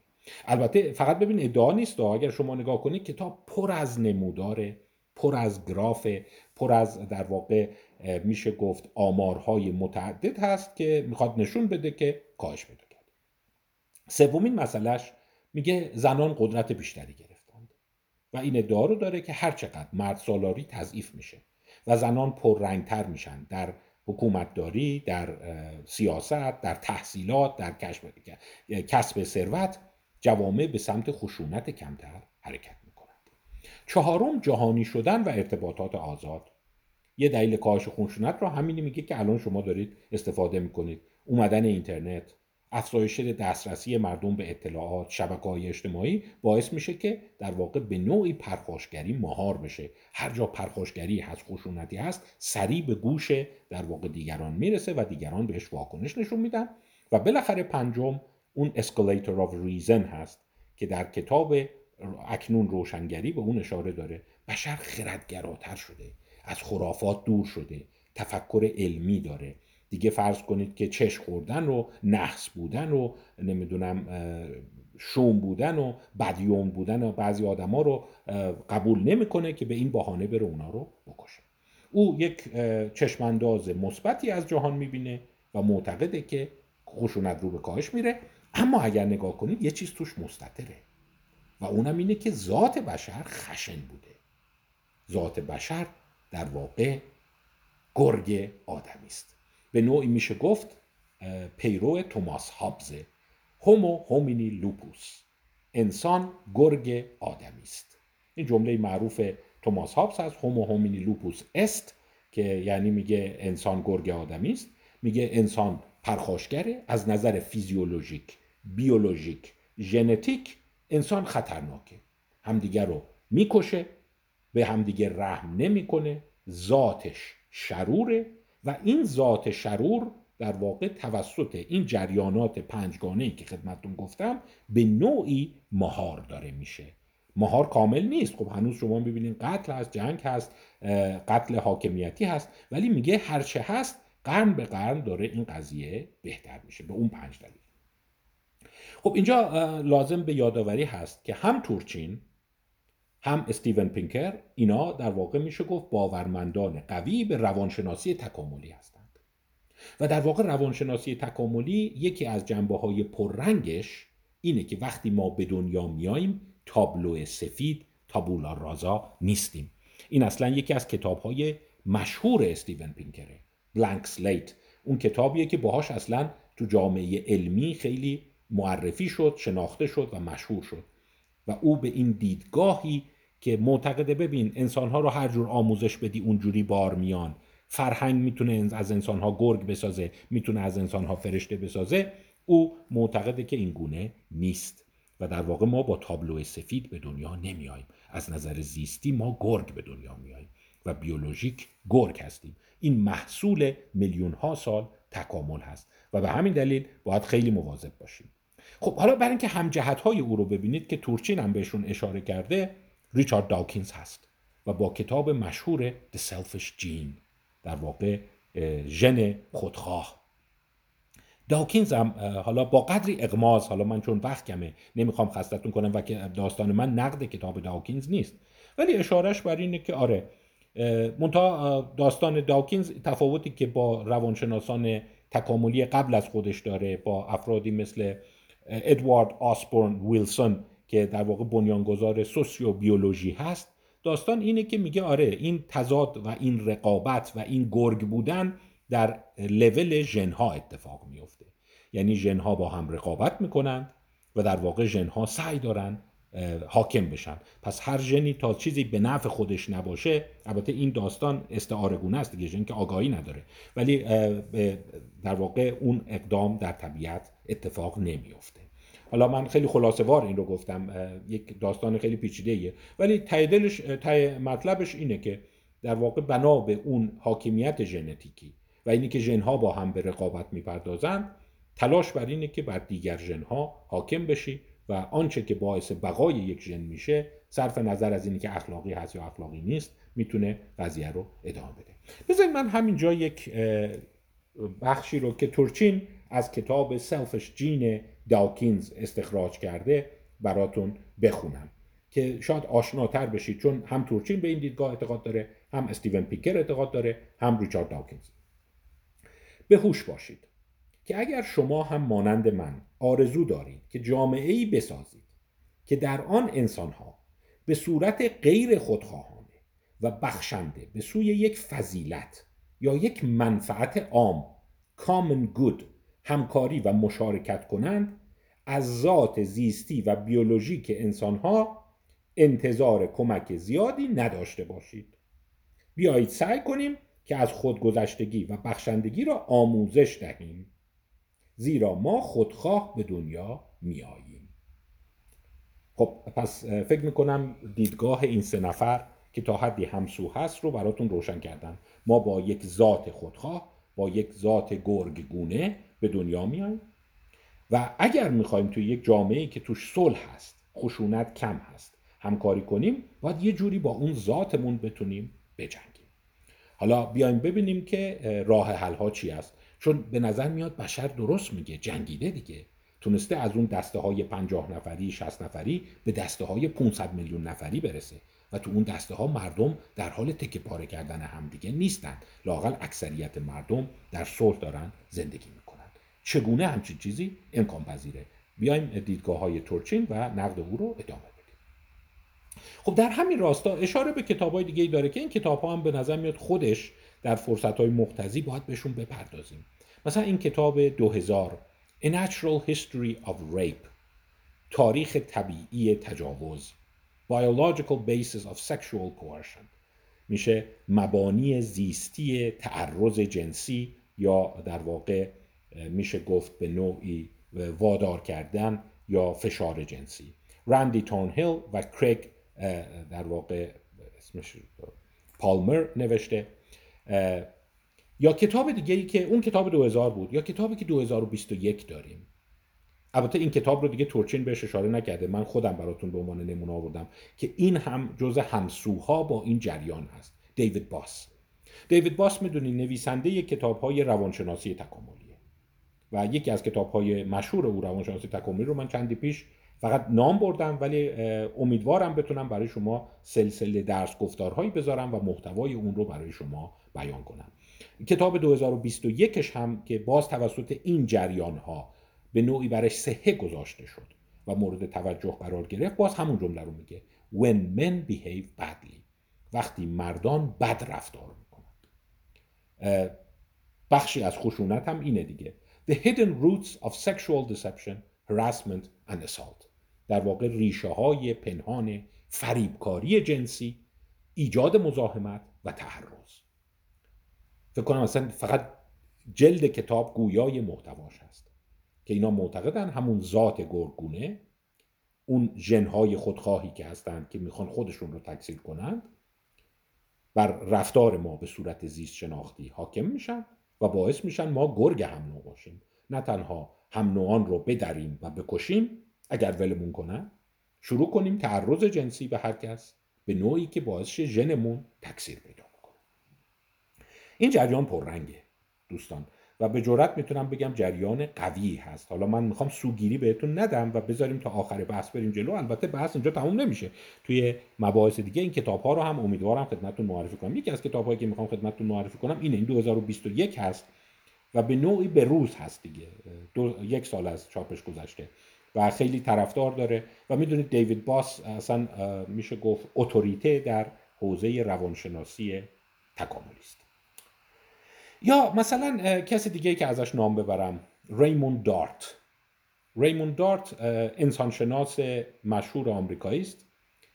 [SPEAKER 1] البته فقط ببین ادعا نیست اگر شما نگاه کنید کتاب پر از نموداره پر از گراف پر از در واقع میشه گفت آمارهای متعدد هست که می‌خواد نشون بده که کاهش پیدا کرد سومین مسئلهش میگه زنان قدرت بیشتری گرفتند و این ادعا رو داره که هر چقدر مرد سالاری تضعیف میشه و زنان پررنگتر میشن در حکومتداری در سیاست در تحصیلات در کسب ثروت جوامع به سمت خشونت کمتر حرکت می‌کنند. چهارم جهانی شدن و ارتباطات آزاد. یه دلیل کاهش خشونت رو همینی میگه که الان شما دارید استفاده می‌کنید. اومدن اینترنت افزایش دسترسی مردم به اطلاعات شبکه های اجتماعی باعث میشه که در واقع به نوعی پرخاشگری مهار بشه. هر جا پرخاشگری هست خشونتی هست سریع به گوش در واقع دیگران می‌رسه و دیگران بهش واکنش نشون میدن. و بالاخره پنجم اون escalator of reason هست که در کتاب اکنون روشنگری به اون اشاره داره. بشر خردگراتر شده. از خرافات دور شده. تفکر علمی داره. دیگه فرض کنید که چش خوردن و نحس بودن و نمی‌دونم شوم بودن و بدیمن بودن و بعضی آدما رو قبول نمی‌کنه که به این بهانه بره اونا رو بکشه. او یک چشمانداز مثبتی از جهان می‌بینه و معتقده که خشونت رو به کاهش میره. اما اگر نگاه کنید یه چیز توش مستطره و اونم اینه که ذات بشر خشن بوده. ذات بشر در واقع گرگ آدمی است. به نوعی میشه گفت پیرو توماس هابزه هومو هومینی لوپوس. انسان گرگ آدمی است. این جمله معروف توماس هابز هست هومو هومینی لوپوس است که یعنی میگه انسان گرگ آدمی است. میگه انسان پرخاشگره. از نظر فیزیولوژیک بیولوژیک ژنتیک انسان خطرناکه. همدیگر رو می‌کشه به همدیگه رحم نمی‌کنه ذاتش شروره و این ذات شرور در واقع توسط این جریانات پنجگانه ای که خدمتتون گفتم به نوعی مهار داره میشه. مهار کامل نیست. خب هنوز شما ببینید قتل هست جنگ هست قتل حاکمیتی هست ولی میگه هرچه هست قرن به قرن داره این قضیه بهتر میشه به اون پنج دلیل. خب اینجا لازم به یادآوری هست که هم تورچین هم استیون پینکر اینا در واقع میشه گفت باورمندان قوی به روانشناسی تکاملی هستند. و در واقع روانشناسی تکاملی یکی از جنبه های پررنگش اینه که وقتی ما به دنیا میاییم تابلو سفید تابولا رازا نیستیم. این اصلا یکی از کتاب های مشهور استیون پینکره بلانک سلیت. اون کتابیه که باهاش اصلا تو جامعه علمی خیلی معرفی شد شناخته شد و مشهور شد. و او به این دیدگاهی که معتقده ببین انسانها رو هر جور آموزش بدی اونجوری بار میان. فرهنگ می‌تونه از انسانها گرگ بسازه می‌تونه از انسانها فرشته بسازه. او معتقده که این گونه نیست و در واقع ما با تابلو سفید به دنیا نمیاییم از نظر زیستی ما گرگ به دنیا میاییم و بیولوژیک گرگ هستیم. این محصول میلیون ها سال تکامل هست و به همین دلیل باید خیلی مواظب باشیم. خب حالا برای اینکه همجهت های او رو ببینید که تورچین هم بهشون اشاره کرده ریچارد داکینز هست و با کتاب مشهور The Selfish Gene در واقع ژن خودخواه. داکینز هم حالا با قدری اقماز حالا من چون وقت کمه نمی‌خوام خستتون کنم و که داستان من نقد کتاب داکینز نیست. ولی اشارش بر اینه که آره منتها داستان داکینز تفاوتی که با روانشناسان تکاملی قبل از خودش داره با افرادی مثل ادوارد آسبورن ویلسون که در واقع بنیانگذار سوسیو بیولوژی هست. داستان اینه که میگه آره این تضاد و این رقابت و این گرگ بودن در لول ژنها اتفاق میفته یعنی ژنها با هم رقابت می‌کنند و در واقع ژنها سعی دارن حاکم بشن. پس هر ژنی تا چیزی به نفع خودش نباشه البته این داستان استعاره گونه است دیگه ژن که آگاهی نداره. ولی در واقع اون اقدام در طبیعت اتفاق نمیافته. حالا من خیلی خلاصه وار این رو گفتم یک داستان خیلی پیچیده ایه ولی ته دلش مطلبش اینه که در واقع بنا به اون حاکمیت ژنتیکی و اینی که ژنها با هم به رقابت می‌پردازند تلاش بر اینه که بر دیگر ژنها حاکم بشی. و آنچه که باعث بقای یک ژن میشه صرف نظر از اینی که اخلاقی هست یا اخلاقی نیست می‌تونه قضیه رو ادامه بده. بذارید من همینجا یک بخشی رو که تورچین از کتاب سلفش جین داکینز استخراج کرده براتون بخونم که شاید آشناتر بشید چون هم تورچین به این دیدگاه اعتقاد داره هم استیون پیکر اعتقاد داره هم ریچارد داکینز به هوش باشید. که اگر شما هم مانند من آرزو دارید که جامعه ای بسازید که در آن انسانها به صورت غیر خودخواهانه و بخشنده به سوی یک فضیلت یا یک منفعت عام common good همکاری و مشارکت کنند از ذات زیستی و بیولوژیک انسانها انتظار کمک زیادی نداشته باشید. بیایید سعی کنیم که از خودگذشتگی و بخشندگی را آموزش دهیم. زیرا ما خودخواه به دنیا میاییم خب پس فکر می‌کنم دیدگاه این سه نفر که تا حدی همسو هست رو براتون روشن کردن ما با یک ذات خودخواه با یک ذات گرگگونه به دنیا میاییم و اگر می‌خوایم توی یک جامعه که توش صلح هست خشونت کم هست همکاری کنیم باید یه جوری با اون ذاتمون بتونیم بجنگیم. حالا بیایم ببینیم که راه حل ها چی است. چون به نظر میاد بشر درست میگه جنگیده دیگه. تونسته از اون دسته های پنجاه نفری 60 نفری به دسته های 500 میلیون نفری برسه و تو اون دسته ها مردم در حال تکه پاره کردن همدیگه نیستن. لاقل اکثریت مردم در صلح دارن زندگی می‌کنن. چگونه همچین چیزی امکان پذیره؟ بیایم دیدگاه های تورچین و نقد او رو ادامه بدیم. خب در همین راستا اشاره به کتاب های دیگه داره که این کتاب ها هم به نظر میاد خودش در فرصت های مختزی باید بهشون بپردازیم. مثلا این کتاب 2000 A Natural History of Rape تاریخ طبیعی تجاوز Biological Basis of Sexual Coercion. میشه مبانی زیستی تعرض جنسی یا در واقع میشه گفت به نوعی وادار کردن یا فشار جنسی. راندی تورنهیل و کریگ در واقع اسمش پالمر نوشته. یا کتاب دیگه ای که اون کتاب 2000 بود یا کتابی که 2021 داریم. البته این کتاب رو دیگه تورچین بهش اشاره نکرده. من خودم براتون به عنوان نمونه آوردم که این هم جز همسوها با این جریان هست. دیوید باس. دیوید باس می‌دونی نویسنده کتاب های روانشناسی تکاملیه. و یکی از کتاب های مشهور او روانشناسی تکاملی رو من چندی پیش فقط نام بردم ولی امیدوارم بتونم برای شما سلسله درس گفتارهایی بذارم و محتوای اون رو برای شما بیان کنم. کتاب 2021 هم که باز توسط این جریان ها به نوعی برش سهه گذاشته شد و مورد توجه قرار گرفت باز همون جمله رو میگه. When men behave badly وقتی مردان بد رفتار می‌کنند. بخشی از خشونت هم اینه دیگه. The hidden roots of sexual deception harassment and assault. در واقع ریشه های پنهان فریبکاری جنسی ایجاد مزاحمت و تحرز فکر کنم اصلا فقط جلد کتاب گویای محتواش هست که اینا معتقدن همون ذات گرگونه اون ژنهای خودخواهی که هستند که می‌خوان خودشون رو تکثیر کنند بر رفتار ما به صورت زیست شناختی حاکم میشن و باعث میشن ما گرگ هم نو باشیم. نه تنها هم نوعان رو بدریم و بکشیم اگر ولمون کنن شروع کنیم تعرض جنسی به هر کس به نوعی که باعث ژنمون تکثیر پیدا کنه این جریان پررنگه دوستان. و به جرات می‌تونم بگم جریان قوی هست. حالا من می‌خوام سوگیری بهتون ندم و بذاریم تا آخر بحث بریم جلو. البته بحث اینجا تموم نمیشه. توی مباحث دیگه این کتاب ها رو هم امیدوارم خدمتتون معرفی کنم. یکی از کتاب هایی که می‌خوام خدمتتون معرفی کنم اینه. این 2021 هست و به نوعی به روز هست دیگه. دو، یک سال از چاپش گذشته. و خیلی طرفدار داره. و می‌دونید دیوید باس اصلا میشه گفت اتوریته در حوزه روانشناسی تکاملی است یا مثلا کسی دیگه که ازش نام ببرم ریمون دارت. ریمون دارت انسانشناس مشهور آمریکایی است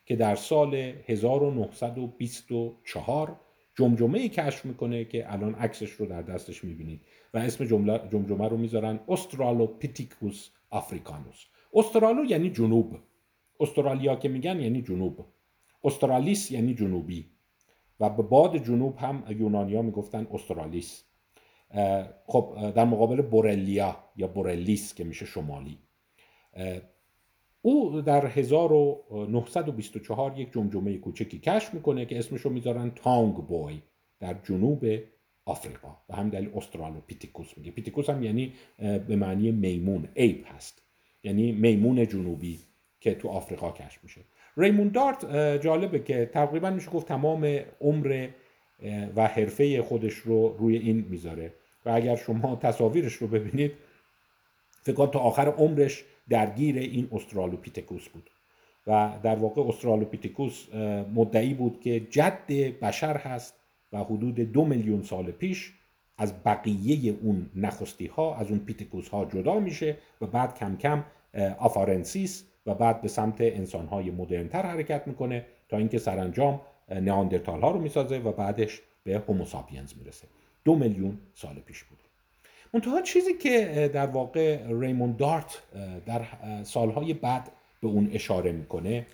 [SPEAKER 1] که در سال 1924 جمجمه کشف می‌کنه که الان عکسش رو در دستش می‌بینید. و اسم جمله جمجمه رو می‌ذارن استرالوپیتیکوس آفریکانوس استرالو یعنی جنوب. استرالیا که میگن یعنی جنوب. استرالیس یعنی جنوبی. و به باد جنوب هم یونانیا می‌گفتن استرالیس خب در مقابل بورلیا یا بورلیس که میشه شمالی. او در 1924 یک جمجمه کوچکی کشف می‌کنه که اسمشو می‌ذارن Taung boy در جنوب آفریقا. به همین دلیل استرالوپیتیکوس میگه. پیتیکوس هم یعنی به معنی میمون ape هست. یعنی میمون جنوبی که تو آفریقا کشف میشه. ریمون دارت جالبه که تقریبا میشه گفت تمام عمر و حرفه خودش رو روی این می‌ذاره. و اگر شما تصاویرش رو ببینید فکر تا آخر عمرش درگیر این استرالوپیتکوس بود. و در واقع استرالوپیتکوس مدعی بود که جد بشر هست و حدود دو میلیون سال پیش از بقیه اون نخستی ها از اون پیتکوس ها جدا میشه و بعد کم کم آفارنسیس و بعد به سمت انسان های مدرنتر حرکت می‌کنه تا اینکه سرانجام نیاندرتال ها رو می‌سازه و بعدش به هوموساپینز می‌رسه. دو میلیون سال پیش بود. منتها چیزی که در واقع ریمون دارت در سالهای بعد به اون اشاره می‌کنه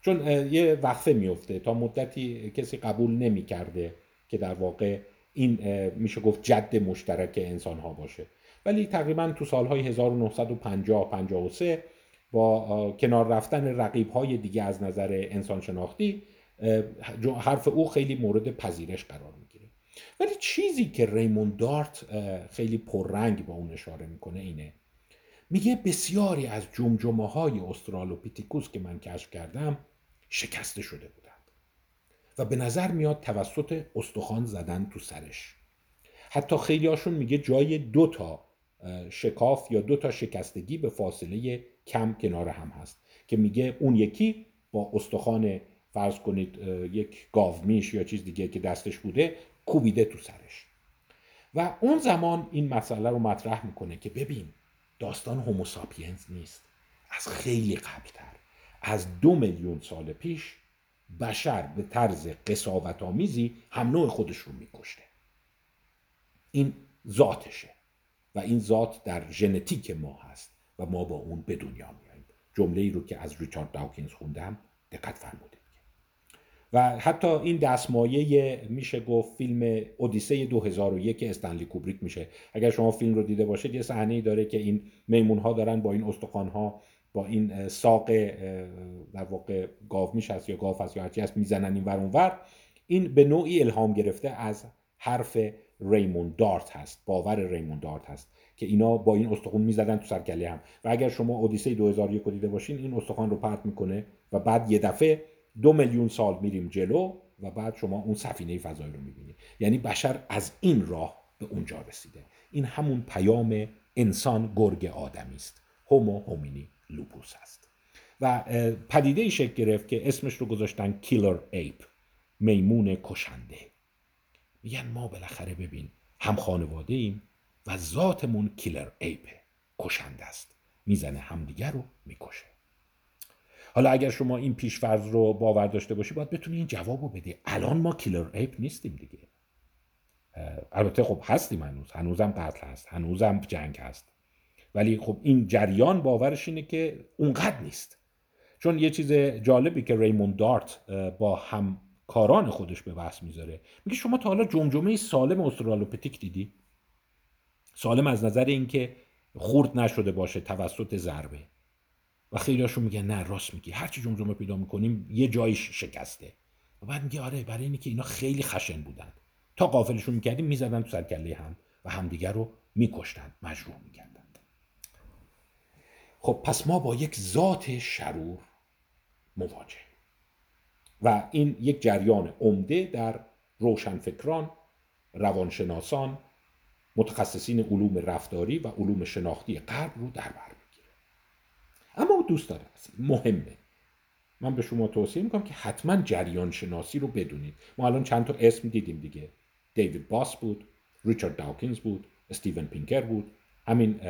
[SPEAKER 1] چون یه وقفه میفته تا مدتی کسی قبول نمی‌کرده که در واقع این میشه گفت جد مشترک انسان ها باشه. ولی تقریبا تو سالهای 1950 53 با کنار رفتن رقیب های دیگه از نظر انسان شناختی حرف او خیلی مورد پذیرش قرار می‌گیره. ولی چیزی که ریمون دارت خیلی پررنگ با اون اشاره می‌کنه اینه. میگه بسیاری از جمجمه های استرالوپیتیکوس که من کشف کردم شکسته شده بودند و به نظر میاد توسط استخوان زدن تو سرش. حتی خیلی هاشون میگه جای دو تا شکاف یا دو تا شکستگی به فاصله کم کنار هم هست. که میگه اون یکی با استخوان فرض کنید یک گاومیش یا چیز دیگه که دستش بوده کوبیده تو سرش. و اون زمان این مسئله رو مطرح می‌کنه که ببین داستان هوموساپینز نیست. از خیلی قبلتر. از دو میلیون سال پیش بشر به طرز قصاوت آمیزی هم نوع خودش رو میکشته. این ذاتشه و این ذات در ژنتیک ما هست و ما با اون به دنیا میاییم جمله ای رو که از ریچارد داوکینز خوندم دقت فرمودید. و حتی این دستمایه میشه گفت فیلم اودیسه 2001 استنلی کوبریک میشه. اگر شما فیلم رو دیده باشید یه صحنه داره که این میمون ها دارن با این استخوان ها با این ساق در واقع گاو میش هست یا گاو هست یا هرچی هست می‌زنن این ور ور. این به نوعی الهام گرفته از حرف ریمون دارت هست باور ریمون دارت هست که اینا با این استخوان می‌زدن تو سرکله هم. و اگر شما اودیسه 2001 رو دیده باشین این استخوان رو پرت می‌کنه و بعد یه دفعه دو میلیون سال میریم جلو و بعد شما اون سفینه فضایی رو می‌بینید یعنی بشر از این راه به اونجا رسیده. این همون پیام انسان گرگ آدمی است homo homini lupus هست. و پدیده شکل گرفت که اسمش رو گذاشتن killer ape میمون کشنده. میگن ما بالاخره ببین هم خانواده ایم و ذاتمون killer ape ه کشنده است. می‌زنه همدیگر رو می‌کشه. حالا اگر شما این پیشفرض رو باور داشته باشی باید بتونی این جواب رو بدی. الان ما killer ape نیستیم دیگه. البته خب هستیم هنوز. هنوزم قتل هست. هنوزم جنگ هست. ولی خب این جریان باورش اینه که اونقدر نیست. چون یه چیز جالبی که ریمون دارت با همکاران خودش به بحث می‌ذاره. میگه شما تا حالا جمجمه سالم استرالوپیتک دیدی؟ سالم از نظر اینکه خورد نشده باشه توسط ضربه. و خیلی هاشون میگن نه راست میگی. هرچی جمجمه پیدا می‌کنیم یه جایش شکسته. و بعد میگه آره برای اینکه که اینا خیلی خشن بودن. تا قافلشون می‌کردیم می‌زدن تو سرکله هم و همدیگر رو میکشتن. مجروح می‌کردن. خب پس ما با یک ذات شرور مواجه. و این یک جریان عمده در روشنفکران روانشناسان متخصصین علوم رفتاری و علوم شناختی غرب رو در بر می‌گیره. اما دوست داره مهمه. من به شما توصیه می‌کنم که حتما جریان شناسی رو بدونید. ما الان چند تا اسم دیدیم دیگه. دیوید باس بود ریچارد داوکینز بود استیون پینکر بود. همین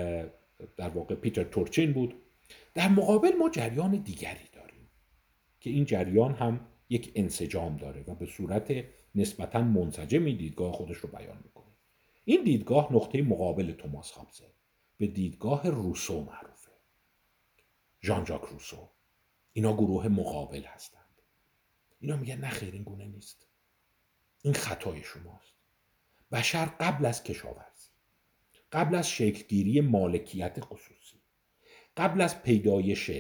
[SPEAKER 1] در واقع پیتر تورچین بود. در مقابل ما جریان دیگری داریم که این جریان هم یک انسجام داره و به صورت نسبتا منسجمی دیدگاه خودش رو بیان می‌کنه. این دیدگاه نقطه مقابل توماس هابزه به دیدگاه روسو معروفه. ژان ژاک روسو. اینا گروه مقابل هستند. اینا میگن نه خیر این گونه نیست. این خطای شماست. بشر قبل از کشاورزی قبل از شکلگیری مالکیت خصوصی قبل از پیدایش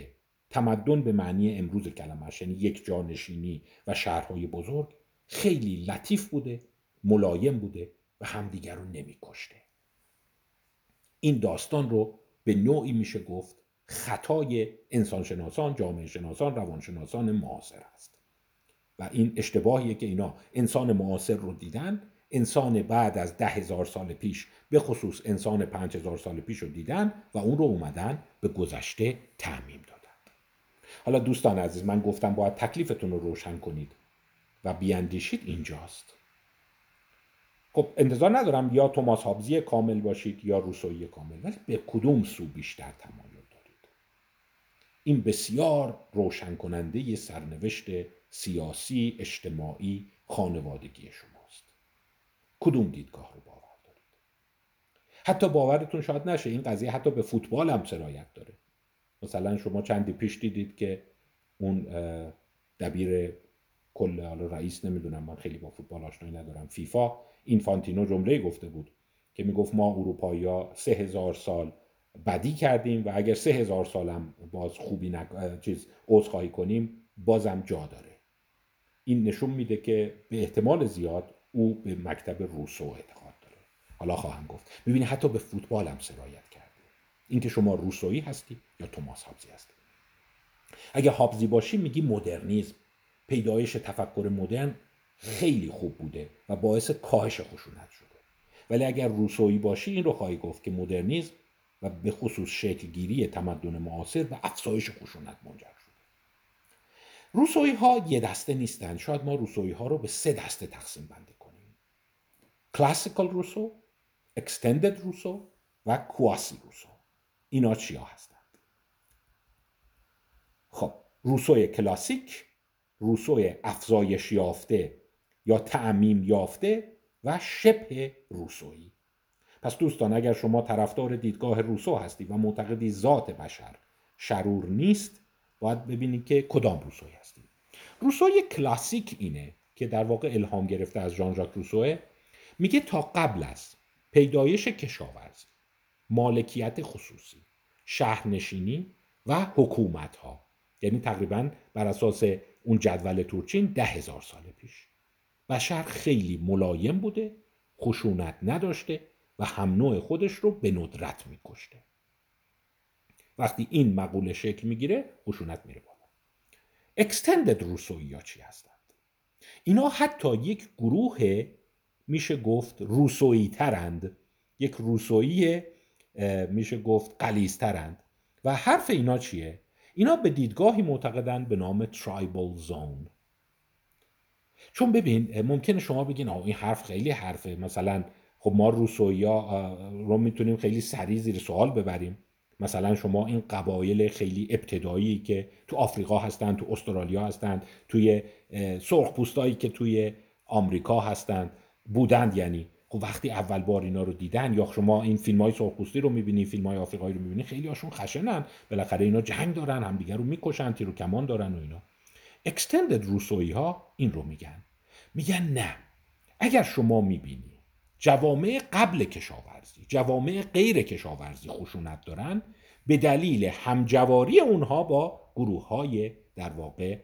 [SPEAKER 1] تمدن به معنی امروز کلمه یعنی یک جانشینی و شهرهای بزرگ خیلی لطیف بوده ملایم بوده و همدیگر رو نمیکشته این داستان رو به نوعی میشه گفت خطای انسانشناسان جامعه شناسان روانشناسان معاصر است. و این اشتباهیه که اینا انسان معاصر رو دیدن انسان بعد از ده هزار سال پیش به خصوص انسان پنج هزار سال پیش رو دیدن و اون رو اومدن به گذشته تعمیم دادن. حالا دوستان عزیز من گفتم باید تکلیفتون رو روشن کنید و بیاندیشید اینجاست. خب انتظار ندارم یا توماس هابزی کامل باشید یا روسوی کامل ولی به کدوم سو بیشتر تمایل دارید؟ این بسیار روشن کننده سرنوشت سیاسی اجتماعی خانوادگی شماست کدوم دیدگاه رو باور دارید؟ حتی باورتون شاید نشه این قضیه حتی به فوتبال هم سرایت داره. مثلا شما چندی پیش دیدید که اون دبیر کل حالا رئیس نمی‌دونم من خیلی با فوتبال آشنایی ندارم فیفا اینفانتینو جمله گفته بود که می‌گفت ما اروپایی ها سه هزار سال بدی کردیم و اگر سه هزار سالم باز خوبی نک... چیز عذرخواهی کنیم بازم جا داره. این نشون میده که به احتمال زیاد او به مکتب روسو اعتقاد داره. حالا خواهم گفت. ببینید حتی به فوتبال هم سرایت کرده. اینکه شما روسویی هستی یا توماس هابزی هستی. اگه هابزی باشی میگی مدرنیزم. پیدایش تفکر مدرن خیلی خوب بوده و باعث کاهش خشونت شده. ولی اگر روسویی باشی این رو خواهی گفت که مدرنیزم و به خصوص شکلگیری تمدن معاصر و افزایش خشونت منجر شده. روسویی ها یه دسته نیستند شاید ما روسویی ها رو به سه دسته تقسیم بندی کنیم کلاسیکال روسو اکستندد روسو و کواسی روسو اینا چیا هستند؟ خب روسوی کلاسیک روسوی افزایش یافته یا تعمیم یافته و شبه روسویی. پس دوستان اگر شما طرفدار دیدگاه روسو هستی و معتقدی ذات بشر شرور نیست باید ببینید که کدام روسوی هستی روسوی کلاسیک اینه که در واقع الهام گرفته از ژان ژاک روسوه میگه تا قبل از پیدایش کشاورزی مالکیت خصوصی شهرنشینی و حکومت ها یعنی تقریبا بر اساس اون جدول تورچین ده هزار سال پیش. بشر خیلی ملایم بوده خشونت نداشته و هم نوع خودش رو به ندرت میکشته. وقتی این مقوله شکل می‌گیره خشونت میره بالا. اکستندد روسویی ها چی هستند؟ اینا حتی یک گروه میشه گفت روسویی ترند یک روسویی میشه گفت قلیزترند و حرف اینا چیه؟ اینا به دیدگاهی معتقدند به نام ترایبل زون چون ببین ممکنه شما بگین آه این حرف خیلی حرفه. مثلا خب ما روسویا رو می‌تونیم خیلی سریع زیر سوال ببریم. مثلا شما این قبایل خیلی ابتدایی که تو آفریقا هستند تو استرالیا هستند توی سرخپوستایی که توی آمریکا هستند بودند یعنی خب وقتی اول بار اینا رو دیدن یا شما این فیلم های سرخپوستی رو می‌بینی فیلم های آفریقایی رو می‌بینی خیلی هاشون خشنن. بالاخره اینا جنگ دارن همدیگه رو می‌کشن تیر و کمان دارن و اینا. اکستندد روسویی ها این رو میگن. میگن نه. اگر شما می‌بینی جوامع قبل کشاورزی جوامع غیر کشاورزی خشونت دارن به دلیل همجواری اونها با گروه های در واقع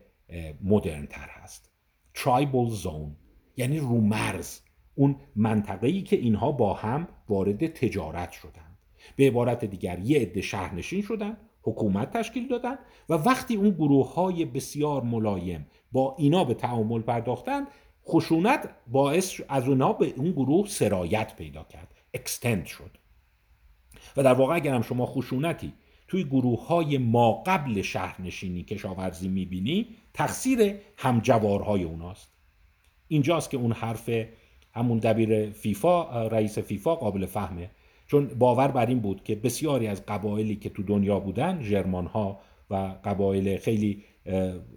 [SPEAKER 1] مدرنتر هست. ترایبل زون یعنی رومرز. اون منطقه ای که اینها با هم وارد تجارت شدند به عبارت دیگر یه عده شهرنشین شدن حکومت تشکیل دادن و وقتی اون گروه های بسیار ملایم با اینا به تعامل پرداختن خشونت باعث از اونها به اون گروه سرایت پیدا کرد اکستند شد. و در واقع اگر هم شما خشونتی توی گروه های ما قبل شهرنشینی کشاورزی می‌بینی تقصیر همجوارهای اوناست. اینجاست که اون حرف همون دبیر فیفا رئیس فیفا قابل فهمه. چون باور بر این بود که بسیاری از قبایلی که تو دنیا بودن جرمان ها و قبایل خیلی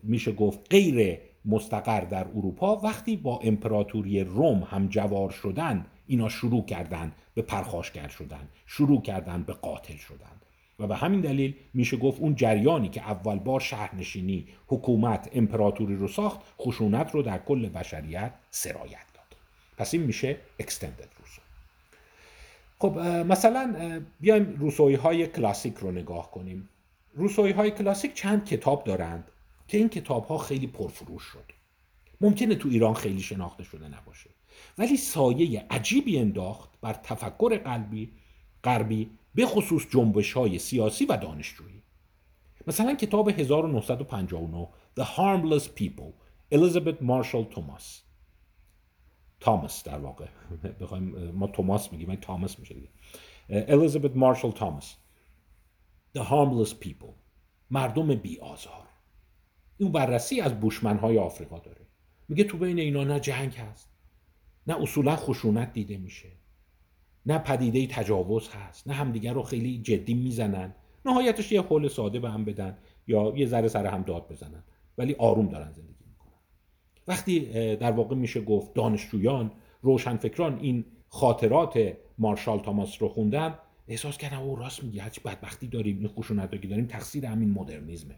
[SPEAKER 1] میشه گفت غیر مستقر در اروپا وقتی با امپراتوری روم هم جوار شدن اینا شروع کردن به پرخاشگر شدن شروع کردن به قاتل شدن. و به همین دلیل میشه گفت اون جریانی که اول بار شهرنشینی حکومت امپراتوری رو ساخت خشونت رو در کل بشریت سرایت. پس این میشه extended روسو خب مثلا بیایم روسوی های کلاسیک رو نگاه کنیم. روسوی های کلاسیک چند کتاب دارند که این کتاب ها خیلی پرفروش شد. ممکنه تو ایران خیلی شناخته شده نباشه. ولی سایه عجیبی انداخت بر تفکر قلبی غربی به خصوص جنبش های سیاسی و دانشجویی. مثلا کتاب 1959 The Harmless People الیزابت مارشال توماس تاماس در واقع. بخوایم ما توماس میگیم تاماس میشه دیگه. الیزابت مارشال توماس The Harmless People. مردم بی آزار این بررسی از بوشمن های آفریقا داره. میگه تو بین اینا نه جنگ هست. نه اصولا خشونت دیده میشه. نه پدیده تجاوز هست. نه همدیگر رو خیلی جدی می‌زنن. نهایتش یه حل ساده به هم بدن یا یه ذره سر هم داد بزنن. ولی آروم دارن زندگی. وقتی در واقع میشه گفت دانشجویان روشنفکران این خاطرات مارشال تاماس رو خوندن احساس کردم او راست میگه هرچی بدبختی داریم این خشونت که داریم تقصیر همین مدرنیزمه.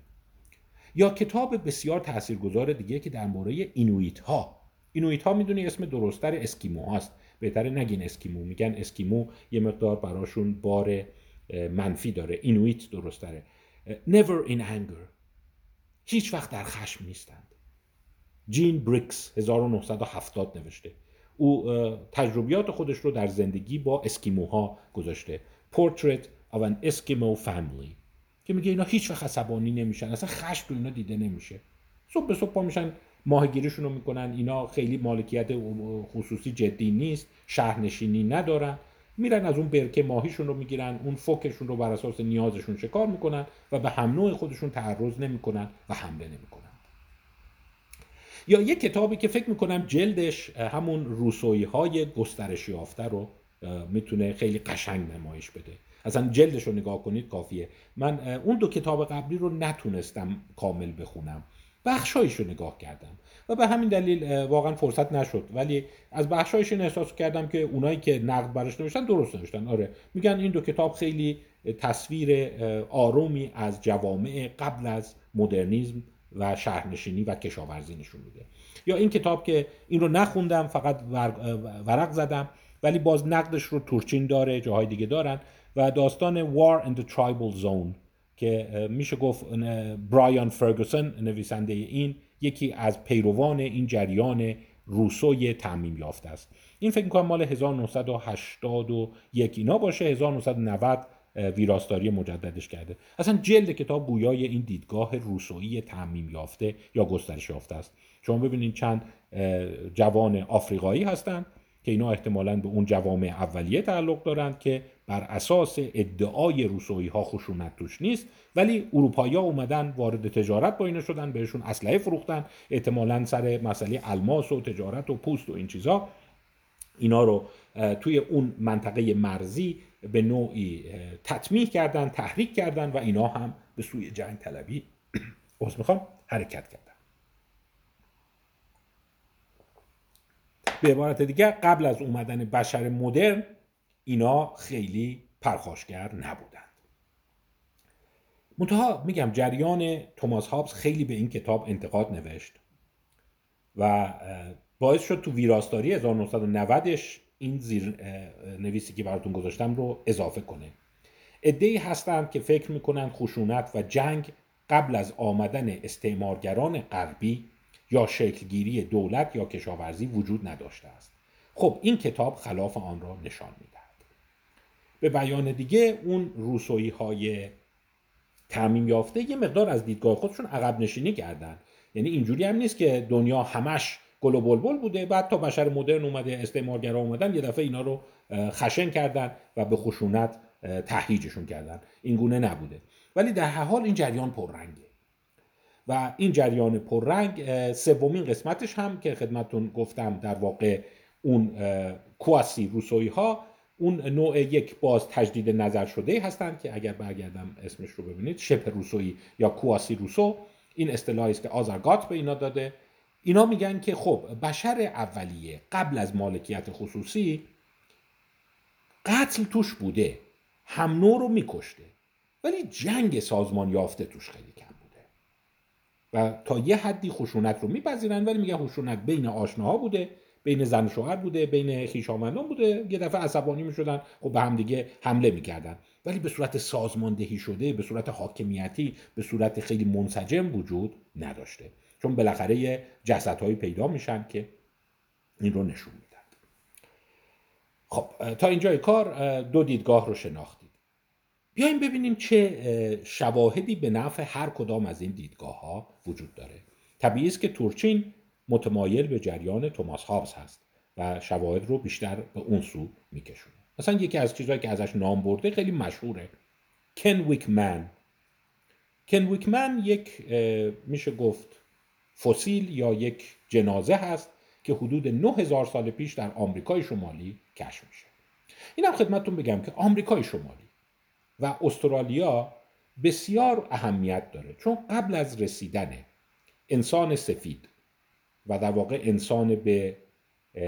[SPEAKER 1] یا کتاب بسیار تاثیرگذار دیگه که در مورد اینویت ها اینویت ها می‌دونی اسم درستتر اسکیمو هاست. بهتره نگین اسکیمو میگن اسکیمو یه مقدار براشون بار منفی داره. اینویت درستره never in anger. هیچ وقت در خشم نیستند جین بریکس 1970 نوشته. او تجربیات خودش رو در زندگی با اسکیموها گذاشته. Portrait of an Eskimo Family. که میگه اینا هیچ وقت عصبانی نمیشن اصلا خشم تو اینا دیده نمیشه. صبح به صبح پا میشن ماهگیریشون رو می‌کنن. اینا خیلی مالکیت خصوصی جدی نیست شهرنشینی ندارن. میرن از اون برکه ماهیشون رو می‌گیرن اون فوکشون رو بر اساس نیازشون شکار می‌کنن و به هم نوع خودشون تعرض نمی‌کنن و حمله نمی‌کنن. یا یه کتابی که فکر می‌کنم جلدش همون روسوی های گسترش یافته رو می‌تونه خیلی قشنگ نمایش بده. اصلا جلدش رو نگاه کنید کافیه. من اون دو کتاب قبلی رو نتونستم کامل بخونم. بخشایش رو نگاه کردم. و به همین دلیل واقعا فرصت نشد. ولی از بخشایش این احساس کردم که اونایی که نقد برش نوشتن درست نوشتن. آره. میگن این دو کتاب خیلی تصویر آرومی از جوامع قبل از مدرنیزم و شهرنشینی و کشاورزی نشون میده. یا این کتاب که این رو نخوندم فقط ورق زدم ولی باز نقدش رو تورچین داره جاهای دیگه دارن. و داستان War in the Tribal Zone که میشه گفت برایان فرگوسن نویسنده این یکی از پیروان این جریان روسوی تعمیم یافته است. این فکر می‌کنم مال 1981 اینا باشه. 1990 ویراستاری مجددش کرده. اصلا جلد کتاب گویای این دیدگاه روسویی تعمیم یافته یا گسترش یافته است. شما ببینید چند جوان آفریقایی هستند که اینا احتمالا به اون جوامع اولیه تعلق دارند که بر اساس ادعای روسویی ها خشونت توش نیست ولی اروپایی ها اومدن وارد تجارت با اینا شدن بهشون اسلحه فروختن احتمالا سر مسئله الماس و تجارت و پوست و این چیزا. اینا رو توی اون منطقه مرزی به نوعی تطمیح کردن تحریک کردن و اینا هم به سوی جنگ طلبی می‌خوام حرکت کردن. به عبارت دیگر قبل از اومدن بشر مدرن اینا خیلی پرخاشگر نبودند. منتها میگم جریان توماس هابز خیلی به این کتاب انتقاد نوشت و باعث شد تو ویراستاری 1990ش این زیر نویسی که براتون گذاشتم رو اضافه کنه. ادهی هستند که فکر می‌کنن خشونت و جنگ قبل از آمدن استعمارگران غربی یا شکلگیری دولت یا کشاورزی وجود نداشته است. خب این کتاب خلاف آن را نشان می‌دهد. به بیان دیگه اون روسویی های تعمیم یافته یه مقدار از دیدگاه خودشون عقب نشینی کردن. یعنی اینجوری هم نیست که دنیا همش گل و بلبل بوده. بعد تا بشر مدرن اومده استعمارگرا اومدن یه دفعه اینا رو خشن کردن و به خشونت تهییجشون کردن. این گونه نبوده. ولی در هر حال این جریان پررنگه. و این جریان پررنگ سومین قسمتش هم که خدمتون گفتم در واقع اون کواسی روسوی ها اون نوع یک باز تجدید نظر شده هستند که اگر برگردم اسمش رو ببینید شبه روسوی یا کواسی روسو. این اصطلاحی است که آزارگات به اینا داده. اینا میگن که خب بشر اولیه قبل از مالکیت خصوصی قتل توش بوده هم نوع رو میکشته ولی جنگ سازمان یافته توش خیلی کم بوده. و تا یه حدی خشونت رو میپذیرن ولی میگن خشونت بین آشناها بوده بین زن و شوهر بوده بین خویشاوندان بوده. یه دفعه عصبانی می‌شدن خب به هم دیگه حمله می‌کردن. ولی به صورت سازماندهی شده به صورت حاکمیتی به صورت خیلی منسجم وجود نداشته. چون بالاخره جسدهایی پیدا میشن که این رو نشون میدن. خب تا اینجای کار دو دیدگاه رو شناختید. بیایم ببینیم چه شواهدی به نفع هر کدام از این دیدگاه ها وجود داره. طبیعی است که تورچین متمایل به جریان توماس هابز هست و شواهد رو بیشتر به اون سو میکشونه. مثلا یکی از چیزهایی که ازش نام برده خیلی مشهوره. کن ویکمن. کن ویکمن یک میشه گفت فسیل یا یک جنازه هست که حدود 9000 سال پیش در آمریکای شمالی کشف میشه اینم خدمتتون بگم که آمریکای شمالی و استرالیا بسیار اهمیت داره چون قبل از رسیدن انسان سفید و در واقع انسان به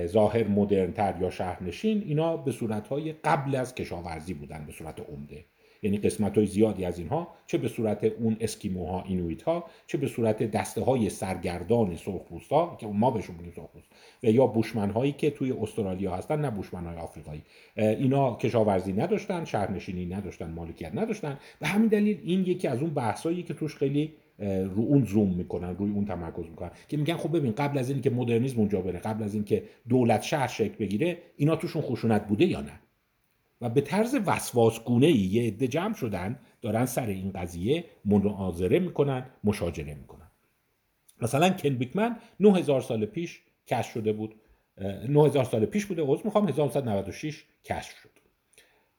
[SPEAKER 1] ظاهر مدرنتر یا شهرنشین اینا به صورتهای قبل از کشاورزی بودن به صورت عمده. یعنی قسمت های زیادی از اینها چه به صورت اون اسکیموها اینویت ها چه به صورت دسته های سرگردان سرخپوست ها که ما بهشون میگیم سرخپوست و یا بوشمن هایی که توی استرالیا هستن نه بوشمن های آفریقایی اینا کشاورزی نداشتن شهرنشینی نداشتن مالکیت نداشتن. به همین دلیل این یکی از اون بحثایی که توش خیلی رو اون زوم می‌کنن روی اون تمرکز می‌کنن که میگن خب ببین قبل از اینکه مدرنیسم اونجا بره قبل از اینکه دولت شهر شکل بگیره اینا توشون خشونت بوده یا نه؟ و به طرز وسواسگونه ای یه عده جمع شدن دارن سر این قضیه مناظره می‌کنن مشاجره می‌کنن. مثلا کن بیکمن 9000 سال پیش کشف شده بود. 9000 سال پیش بوده عذر می‌خوام 1996 کشف شد.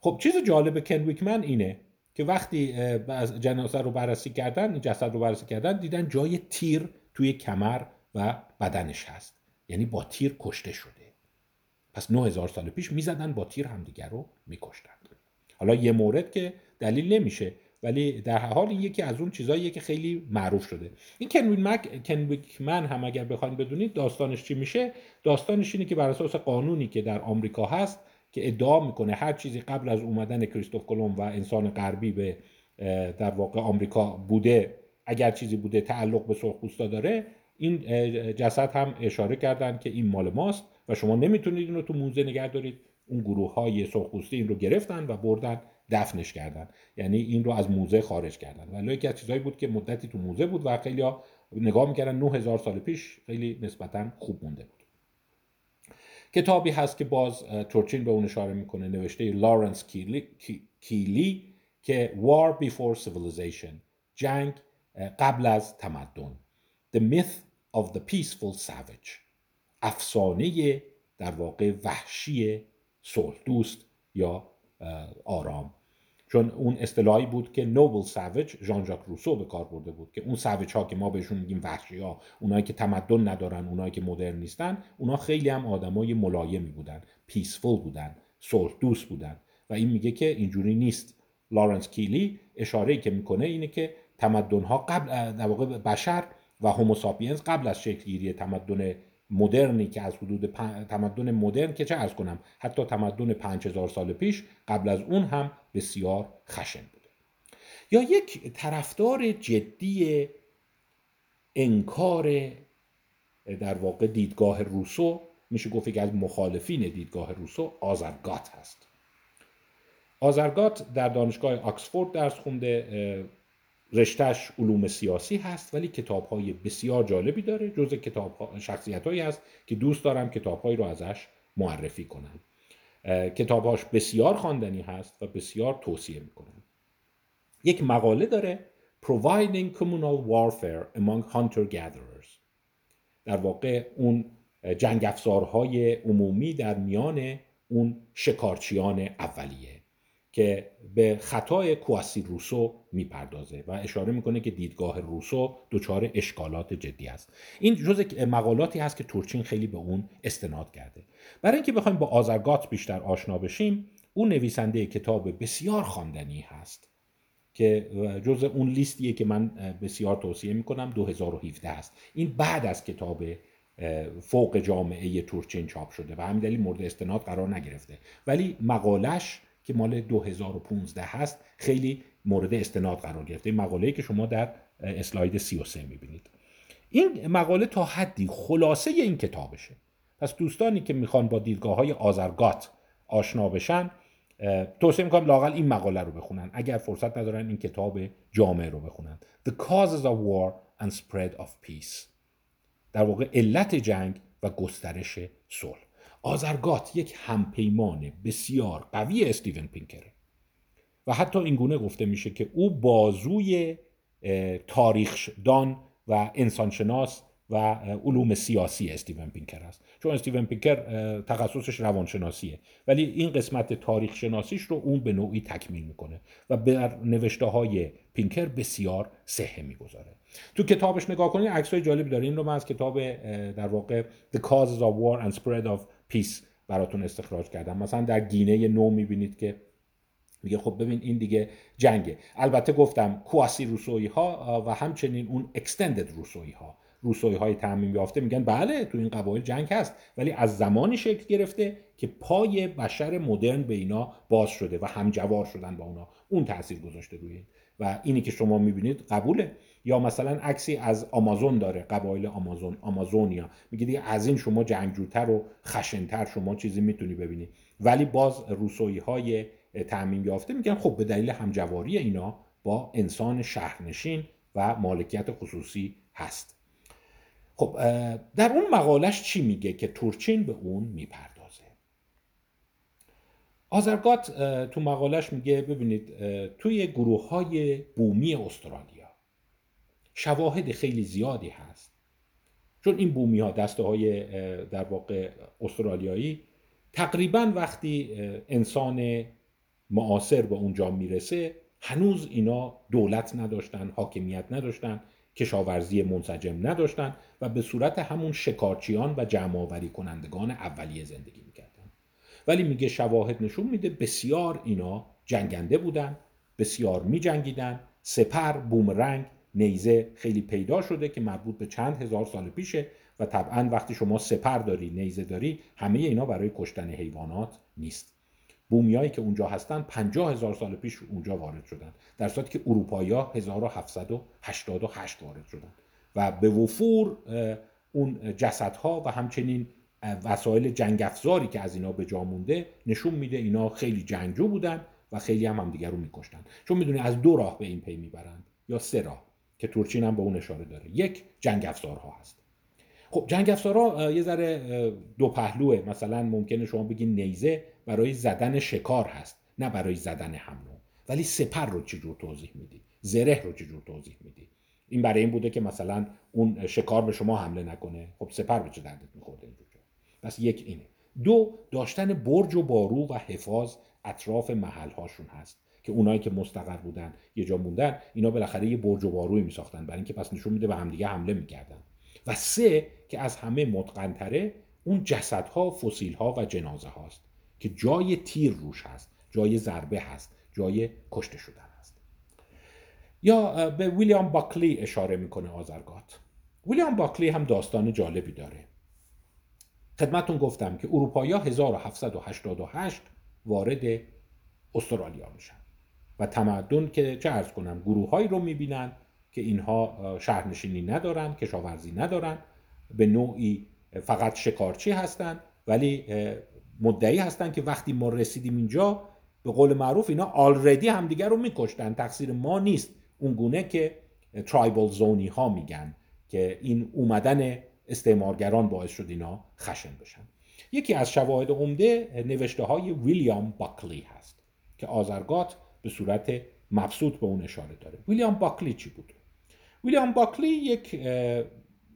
[SPEAKER 1] خب چیز جالب کن ویکمن اینه که وقتی جنازه رو بررسی کردن جسد رو بررسی کردن دیدن جای تیر توی کمر و بدنش هست. یعنی با تیر کشته شده. پس 9000 سال پیش می‌زدن با تیر همدیگر رو میکشتن. حالا یه مورد که دلیل نمیشه ولی در حال این یکی از اون چیزاییه که خیلی معروف شده. این کنوین مک کنویکمن هم اگر بخواید بدونید داستانش چی میشه؟ داستانش اینه که بر اساس قانونی که در آمریکا هست که ادعا می‌کنه هر چیزی قبل از اومدن کریستوف کلم و انسان غربی به در واقع آمریکا بوده اگر چیزی بوده تعلق به سرخپوستا داره این جسد هم اشاره کردن که این مال ماست. و شما نمی‌تونید این رو تو موزه نگه دارید. اون گروه های سرخپوستی این رو گرفتن و بردن دفنش کردن. یعنی این رو از موزه خارج کردن. ولی یکی از چیزایی بود که مدتی تو موزه بود و خیلی ها نگاه می‌کردن 9000 سال پیش خیلی نسبتا خوب مونده بود. کتابی هست که باز تورچین به اون اشاره می‌کنه نوشته لارنس کیلی, کیلی که War Before Civilization جنگ قبل از تمدن. The Myth of the Peaceful Savage افسانه در واقع وحشی صلح دوست یا آرام. چون اون اصطلاحی بود که نوبل ساوج ژان ژاک روسو به کار برده بود که اون ساوج ها که ما بهشون میگیم وحشی ها اونایی که تمدن ندارن اونایی که مدرن نیستن اونا خیلی هم آدمای ملایمی بودن پیسفول بودن صلح دوست بودن. و این میگه که اینجوری نیست. لارنس کیلی اشاره که می‌کنه اینه که تمدن ها قبل در واقع بشر و هوموساپینز قبل از شکلگیری تمدن مدرنی که از حدود تمدن مدرن که چه ارز کنم حتی تمدن 5000 سال پیش قبل از اون هم بسیار خشن بوده. یا یک طرفدار جدی انکار در واقع دیدگاه روسو میشه گفت که از مخالفین دیدگاه روسو آزرگات هست. آزرگات در دانشگاه آکسفورد درس خونده رشتهش علوم سیاسی هست ولی کتاب های بسیار جالبی داره جز کتاب ها شخصیت هایی هست که دوست دارم کتاب هایی رو ازش معرفی کنم. کتابهاش بسیار خواندنی هست و بسیار توصیه می‌کنم. یک مقاله داره Providing Communal Warfare Among Hunter Gatherers. در واقع اون جنگ افزارهای عمومی در میان اون شکارچیان اولیه. که به خطای کواسی روسو می‌پردازه و اشاره می‌کنه که دیدگاه روسو دچار اشکالات جدی است. این جز مقالاتی هست که تورچین خیلی به اون استناد کرده. برای اینکه بخوایم با آزرگات بیشتر آشنا بشیم او نویسنده کتاب بسیار خواندنی هست که جز اون لیستیه که من بسیار توصیه می‌کنم 2017 است. این بعد از کتاب فوق جامعه تورچین چاپ شده و همین دلیل مورد استناد قرار نگرفته. ولی مقالش که مال 2015 هست خیلی مورد استناد قرار گرفته. این مقاله که شما در اسلاید 33 می‌بینید. این مقاله تا حدی خلاصه این کتابشه. پس دوستانی که می‌خوان با دیدگاه های آزرگات آشنا بشن توصیه می‌کنم لاقل این مقاله رو بخونن. اگر فرصت ندارن این کتاب جامعه رو بخونن. The Causes of War and Spread of Peace. در واقع علت جنگ و گسترش صلح. آزرگات یک همپیمان بسیار قوی استیون پینکره و حتی اینگونه گفته میشه که او بازوی تاریخدان و انسانشناس و علوم سیاسی استیون پینکر است. چون استیون پینکر تخصصش روانشناسیه. ولی این قسمت تاریخ شناسیش رو اون به نوعی تکمیل می‌کنه و بر نوشته های پینکر بسیار صحه می‌گذاره. تو کتابش نگاه کنید عکس های جالبی داره. این رو من از کتاب در واقع The Causes of War and Spread of Peace براتون استخراج کردم. مثلا در گینه نو می‌بینید که میگه خب ببین این دیگه جنگه. البته گفتم کواسی روسوی ها و همچنین اون اکستندد روسوی ها روسوی های تعمیم یافته میگن بله تو این قبایل جنگ هست ولی از زمانی شکل گرفته که پای بشر مدرن به اینا باز شده و همجوار شدن با اونا. اون تاثیر گذاشته روی و اینی که شما می‌بینید قبوله. یا مثلا عکسی از آمازون داره قبایل آمازون آمازونیا. میگه دیگه از این شما جنگجوتر و خشنتر شما چیزی می‌تونی ببینی. ولی باز روسوی های تعمیم یافته میگن خب به دلیل همجواری اینا با انسان شهرنشین و مالکیت خصوصی هست. خب در اون مقالش چی میگه که تورچین به اون می‌پردازه آزرگات تو مقالش میگه ببینید توی گروه های بومی استرالیا شواهد خیلی زیادی هست. چون این بومی ها دسته های در واقع استرالیایی تقریبا وقتی انسان معاصر به اونجا می‌رسه هنوز اینا دولت نداشتن حاکمیت نداشتن کشاورزی منسجم نداشتن و به صورت همون شکارچیان و جمعآوری کنندگان اولیه زندگی می‌کردن. ولی میگه شواهد نشون میده بسیار اینا جنگنده بودن بسیار میجنگیدن سپر بومرنگ نیزه خیلی پیدا شده که مربوط به چند هزار سال پیشه و طبعا وقتی شما سپر داری نیزه داری همه اینا برای کشتن حیوانات نیست. بومیایی که اونجا هستن 50 هزار سال پیش اونجا وارد شدن در صورتی که اروپایی ها 1788 وارد شدن. و به وفور اون جسدها و همچنین وسایل جنگ افزاری که از اینا به جا مونده نشون میده اینا خیلی جنگجو بودن و خیلی هم همدیگر رو میکشتن. چون می‌دونی از دو راه به این پی می‌برند یا سه راه که تورچین هم به اون اشاره داره. یک جنگ افزارها هست. خب جنگ افزارها یه ذره دو پهلوه. مثلا ممکنه شما بگین نیزه برای زدن شکار هست نه برای زدن حمله ولی سپر رو چجور توضیح میدی؟ زره رو چجور توضیح میدی؟ این برای این بوده که مثلا اون شکار به شما حمله نکنه. خب سپر به چه دردت اینجور پس یک اینه دو داشتن برج و بارو و حفاظ اطراف محل هاشون هست که اونایی که مستقر بودن یه جا موندن اینا بالاخره یه برج و باروی میساختن. برای اینکه پس نشون میده به همدیگه حمله می‌کردن. و سه که از همه متقنتره اون جسدها فسیلها و جنازه هاست که جای تیر روش هست جای ضربه هست جای کشته شدن هست. یا به ویلیام باکلی اشاره می‌کنه آزرگات. ویلیام باکلی هم داستان جالبی داره. خدمتون گفتم که اروپایی 1788 وارد استرالیا میشن و تمدن که چه ارز کنم گروه هایی رو می‌بینن که اینها شهرنشینی ندارن کشاورزی ندارن به نوعی فقط شکارچی هستند ولی مدعی هستند که وقتی ما رسیدیم اینجا به قول معروف اینا آلردی همدیگر رو میکشتن. تقصیر ما نیست. اون گونه که ترایبل زونی ها میگن که این اومدن استعمارگران باعث شد اینا خشن بشن. یکی از شواهد عمده نوشته های ویلیام باکلی هست که آزرگات به صورت مبسوط به اون اشاره داره. ویلیام باکلی چی بود؟ ویلیام باکلی یک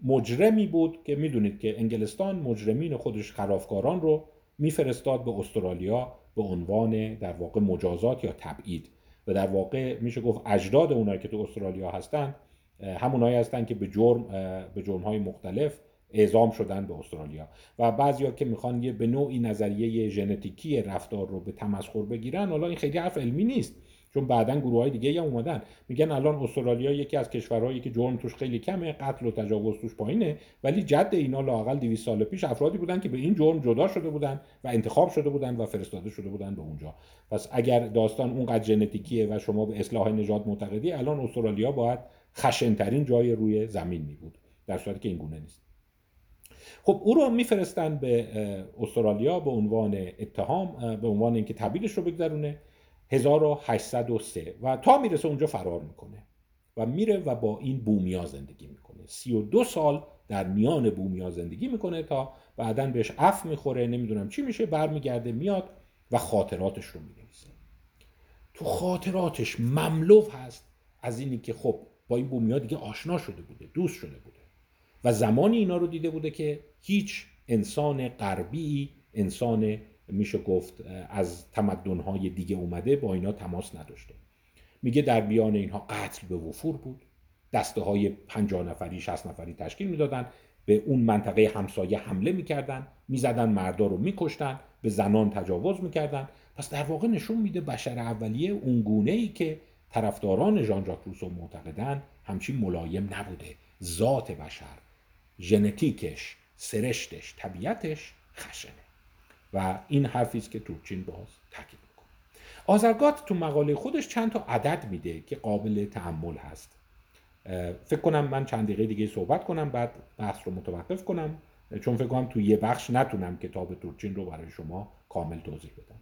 [SPEAKER 1] مجرمی بود که می‌دونید که انگلستان مجرمین خودش خرافکاران رو میفرستاد به استرالیا به عنوان در واقع مجازات یا تبعید. و در واقع میشه گفت اجداد اونایی که تو استرالیا هستند همونایی هستند که به جرم به جرمهای مختلف اعزام شدن به استرالیا. و بعضیا که می‌خوان یه به نوعی نظریه ژنتیکی رفتار رو به تمسخر بگیرن حالا این خیلی حرف علمی نیست چون بعدا گروه های دیگه هم اومدن. میگن الان استرالیا یکی از کشورهایی که جرم توش خیلی کمه قتل و تجاوز توش پایینه ولی جد اینا لاقل 200 سال پیش افرادی بودن که به این جرم جدا شده بودن و انتخاب شده بودن و فرستاده شده بودن به اونجا. پس اگر داستان اونقدر ژنتیکیه و شما به اصلاح نژاد معتقدی الان استرالیا باید خشنترین جای روی زمین می بود در صورتی که این گونه نیست. خب او رو میفرستن به استرالیا به عنوان اتهام به عنوان اینکه تبعیدش رو بگذرونه. 1803 و تا می‌رسه اونجا فرار می‌کنه و میره و با این بومیا زندگی می‌کنه. 32 سال در میان بومیا زندگی می‌کنه تا بعدا بهش اف می‌خوره نمی‌دونم چی میشه برمیگرده میاد و خاطراتش رو می‌نویسه. تو خاطراتش مملو هست از اینی که خب با این بومیا دیگه آشنا شده بوده دوست شده بوده. و زمانی اینا رو دیده بوده که هیچ انسان غربی انسان میشه گفت از تمدنهای دیگه اومده با اینا تماس نداشته. میگه در بیان اینها قتل به وفور بود. دسته های پنجاه نفری شست نفری تشکیل می‌دادن. به اون منطقه همسایه حمله می‌کردن. می‌زدن مردا رو میکشتن. به زنان تجاوز می‌کردن. پس در واقع نشون میده بشر اولیه اون گونه ای که طرفداران ژان ژاک روسو معتقدن همچین ملایم نبوده. ذات بشر ژنتیکش سرشتش طبیعتش خشنه. و این حرفی است که تورچین باز تاکید می‌کنه. آزرگات تو مقاله خودش چند تا عدد میده که قابل تحمل هست. فکر کنم من چند دقیقه دیگه صحبت کنم بعد بحث رو متوقف کنم. چون فکر کنم تو یه بخش نتونم کتاب تورچین رو برای شما کامل توضیح بدم.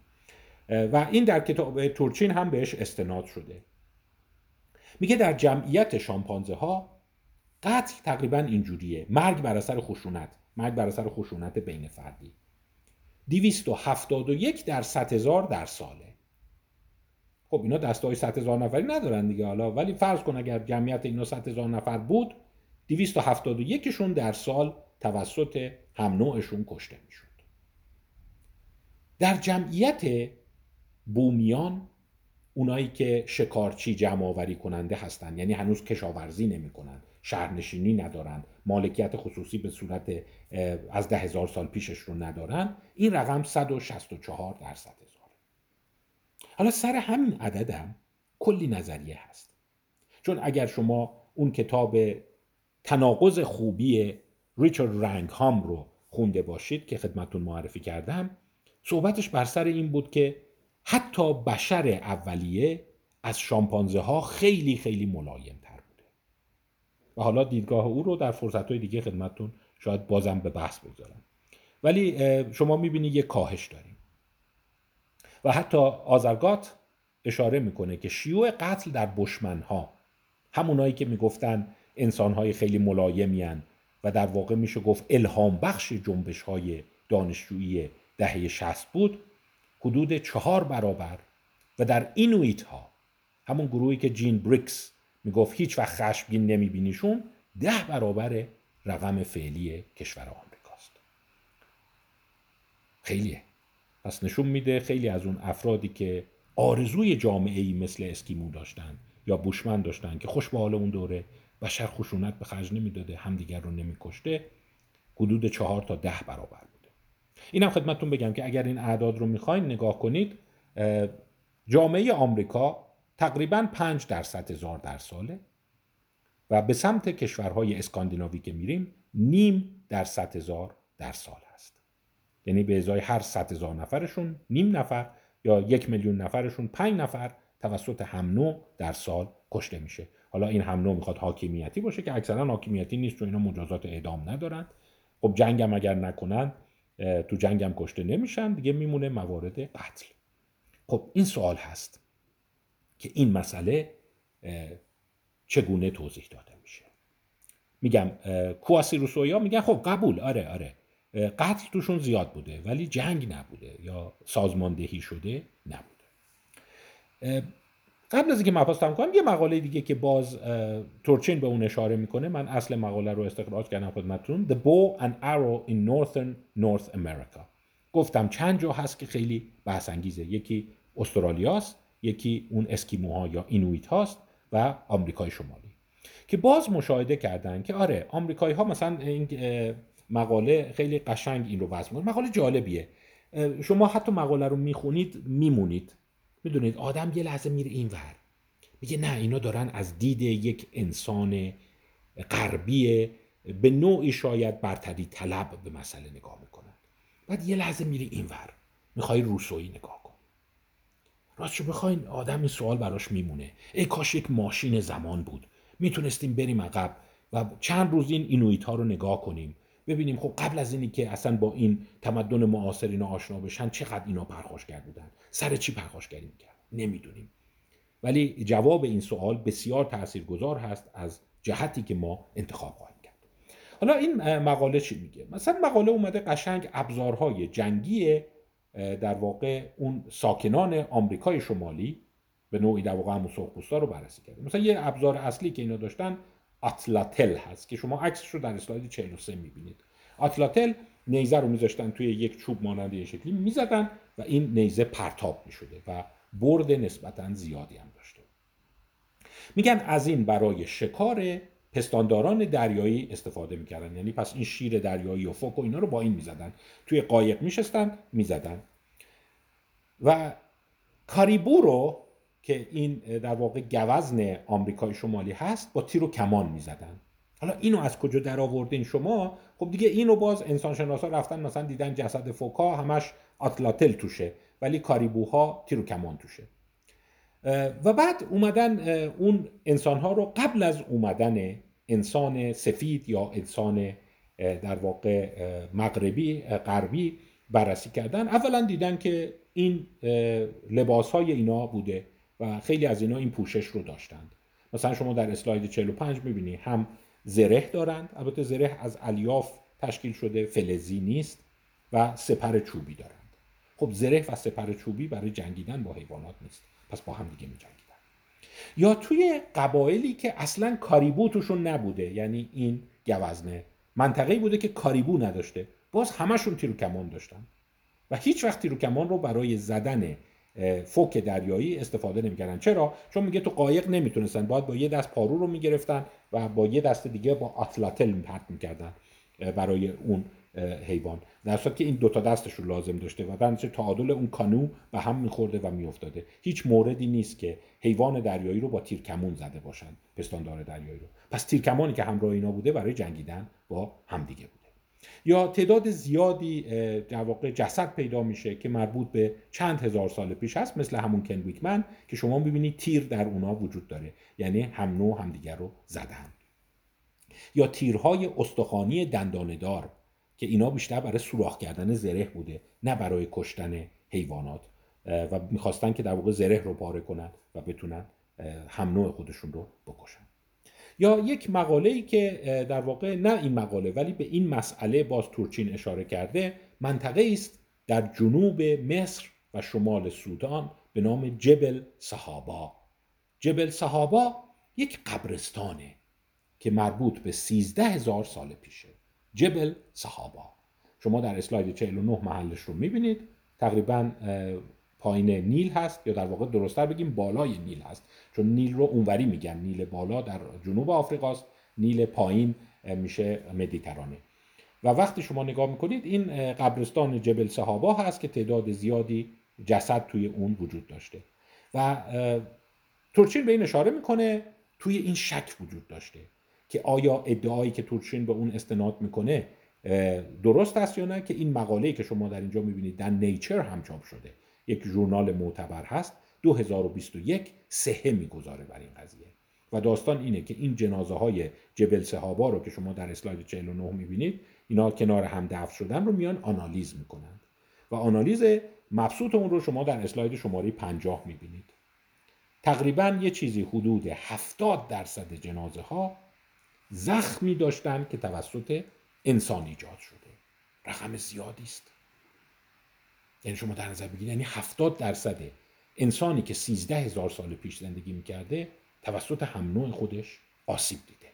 [SPEAKER 1] و این در کتاب تورچین هم بهش استناد شده. میگه در جمعیت شامپانزه ها قتل تقریبا اینجوریه. مرگ بر اثر خشونت. مرگ بر اثر خشونت بین فردی. 271 در 100 هزار در ساله. خب اینا دسته های 100 هزار نفری ندارن دیگه حالا ولی فرض کن اگر جمعیت اینا 100 هزار نفر بود 271 شون در سال توسط هم نوعشون کشته می‌شد. در جمعیت بومیان اونایی که شکارچی جمع آوری کننده هستند یعنی هنوز کشاورزی نمی‌کنن. شهرنشینی ندارن. مالکیت خصوصی به صورت از ده هزار سال پیشش رو ندارن. این رقم 164 درصد هزار حالا سر همین عددم کلی نظریه هست. چون اگر شما اون کتاب تناقض خوبی ریچارد رنگ هام رو خونده باشید که خدمتون معرفی کردم صحبتش بر سر این بود که حتی بشر اولیه از شامپانزه ها خیلی خیلی ملایم و حالا دیدگاه او رو در فرصت های دیگه خدمتتون شاید بازم به بحث بگذارم. ولی شما می‌بینید یه کاهش داریم. و حتی آزرگات اشاره می‌کنه که شیوع قتل در بشمن ها همونایی که می‌گفتن انسان های خیلی ملایمی و در واقع میشه گفت الهام بخش جنبش های دانشجویی دهه شست بود حدود چهار برابر و در اینویت ها همون گروهی که جین بریکس می‌گفت هیچ وقت خشمگین نمیبینیشون ده برابر رقم فعلی کشور آمریکاست. خیلیه. پس نشون میده خیلی از اون افرادی که آرزوی جامعه ای مثل اسکیمو داشتن یا بوشمن داشتن که خوش به حال اون دوره بشر خشونت به خرج نمی‌داده همدیگر رو نمیکشته حدود چهار تا ده برابر اینم خدمتتون بگم که اگر این اعداد رو می‌خواین نگاه کنید جامعه آمریکا تقریبا 5 درصد هزار در ساله و به سمت کشورهای اسکاندیناوی که میریم نیم درصد هزار در سال هست. یعنی به ازای هر صد هزار نفرشون نیم نفر یا یک میلیون نفرشون پنج نفر توسط هم در سال کشته میشه. حالا این هم می‌خواد حاکمیتی باشه که اکثرا حاکمیتی نیست چون اینا مجازات اعدام ندارن. خب جنگم اگر نکنن تو جنگم کشته نمیشن دیگه میمونه موارد قتل. خب این سوال هست که این مسئله چگونه توضیح داده میشه؟ میگم کواسی روسویا میگن خب قبول آره آره. قتل توشون زیاد بوده ولی جنگ نبوده یا سازماندهی شده نبوده. قبل از اینکه مبحث تمام کنم یه مقاله دیگه که باز تورچین به اون اشاره می‌کنه. من اصل مقاله رو استخراج کردم خدمتتون. The Bow and Arrow in Northern North America. گفتم چند جا هست که خیلی بحث انگیزه یکی استرالیاست یکی اون اسکیموها یا اینویت هاست و آمریکای شمالی. که باز مشاهده کردن که آره آمریکایی ها مثلا این مقاله خیلی قشنگ این رو وضع مقاله جالبیه. شما حتی مقاله رو می‌خونید میمونید. می‌دونید آدم یه لحظه میره این ور. میگه نه اینا دارن از دید یک انسان غربی به نوعی شاید برتری طلب به مسئله نگاه می‌کنن. بعد یه لحظه میره این ور. می‌خوای روسویی نگاه کن. راستشو بخواین آدم این سوال براش میمونه. ای کاش یک ماشین زمان بود. می‌تونستیم بریم عقب و چند روز این اینویت ها رو نگاه کنیم. ببینیم خب قبل از اینی که اصلا با این تمدن معاصر اینا آشنا بشن چقدر اینا پرخاشگر بودن سر چی پرخاشگری می‌کرد نمی‌دونیم. ولی جواب این سوال بسیار تاثیرگذار هست از جهتی که ما انتخاب خواهیم کرد. حالا این مقاله چی میگه؟ مثلا مقاله اومده قشنگ ابزارهای جنگی در واقع اون ساکنان آمریکای شمالی به نوعی در واقع همون رو بررسی کرده. مثلا یه ابزار اصلی که اینا داشتن اتلاتل هست که شما عکسش رو در اسلاید 43 می‌بینید. اتلاتل نیزه رو میذاشتن توی یک چوب مانند یه شکلی می‌زدن و این نیزه پرتاب می‌شده و برد نسبتا زیادی هم داشته. میگن از این برای شکار پستانداران دریایی استفاده می‌کردن. یعنی پس این شیر دریایی و فوک و اینا رو با این می‌زدن. توی قایق میشستن می‌زدن. و کاریبو رو که این در واقع گوزن آمریکای شمالی هست با تیر و کمان می‌زدن. حالا اینو از کجا در آوردین شما؟ خب دیگه اینو باز انسان شناسا رفتن مثلا دیدن جسد فوکا همش آتلاتل توشه ولی کاریبوها تیر و کمان توشه. و بعد اومدن اون انسان ها رو قبل از اومدن انسان سفید یا انسان در واقع مغربی غربی بررسی کردن. اولا دیدن که این لباس های اینا بوده. و خیلی از اینا این پوشش رو داشتند. مثلا شما در اسلاید 45 می‌بینی هم زره دارند البته زره از الیاف تشکیل شده فلزی نیست و سپر چوبی دارند. خب زره و سپر چوبی برای جنگیدن با حیوانات نیست. پس با هم دیگه میجنگیدن. یا توی قبایلی که اصلا کاریبو توشون نبوده یعنی این گوزنه منطقه بوده که کاریبو نداشته باز همشون تیرو کمان داشتن. و هیچ وقت تیرو کمان رو برای زدن فوک دریایی استفاده نمی‌کردن. چرا؟ چون میگه تو قایق نمی‌تونستن. باید با یه دست پارو رو می‌گرفتن و با یه دست دیگه با اتلاتل پرت می‌کردن برای اون حیوان. در که این دوتا دستش رو لازم داشته و بنابراین تعادل اون کانو به هم میخورده و میافتاده. هیچ موردی نیست که حیوان دریایی رو با تیرکمون زده باشن پستاندار دریایی رو. پس تیرکمانی که همراه اینا بوده برای جنگیدن با همدیگه بوده یا تعداد زیادی در واقع جسد پیدا میشه که مربوط به چند هزار سال پیش هست مثل همون کنویکمن که شما می‌بینید تیر در اونا وجود داره. یعنی هم نوع همدیگر رو زدن. یا تیرهای استخوانی دنداندار که اینا بیشتر برای سوراخ کردن زره بوده نه برای کشتن حیوانات. و می‌خواستن که در واقع زره رو پاره کنن و بتونن هم نوع خودشون رو بکشن. یا یک مقاله ای که در واقع نه این مقاله ولی به این مسئله باز تورچین اشاره کرده منطقه است در جنوب مصر و شمال سودان به نام جبل صحابا. جبل صحابا یک قبرستانه که مربوط به سیزده هزار سال پیشه. جبل صحابا. شما در اسلاید 49 محلش رو می‌بینید. تقریبا پایین نیل هست یا در واقع درستتر بگیم بالای نیل هست؟ چون نیل رو اونوری میگن. نیل بالا در جنوب آفریقاست. نیل پایین میشه مدیترانه. و وقتی شما نگاه می‌کنید این قبرستان جبل صحابا هست که تعداد زیادی جسد توی اون وجود داشته. و تورچین به این اشاره می‌کنه توی این شک وجود داشته که آیا ادعایی که تورچین به اون استناد می‌کنه درست است یا نه؟ که این مقاله‌ای که شما در اینجا می‌بینید در نیچر هم چاپ شده. یک ژورنال معتبر هست. 2021 سهه می‌گذاره بر این قضیه. و داستان اینه که این جنازه های جبل صحابا رو که شما در اسلاید 49 می‌بینید اینا کنار هم دفع شدن رو میان آنالیز می‌کنند. و آنالیز مبسوط اون رو شما در اسلاید شماره 50 می‌بینید. تقریبا یه چیزی حدود 70 درصد جنازه ها زخمی داشتن که توسط انسان ایجاد شده. رقم زیادی است. یعنی شما در نظر بگیرید یعنی 70 درصد انسانی که 13 هزار سال پیش زندگی می‌کرده توسط هم نوع خودش آسیب دیده.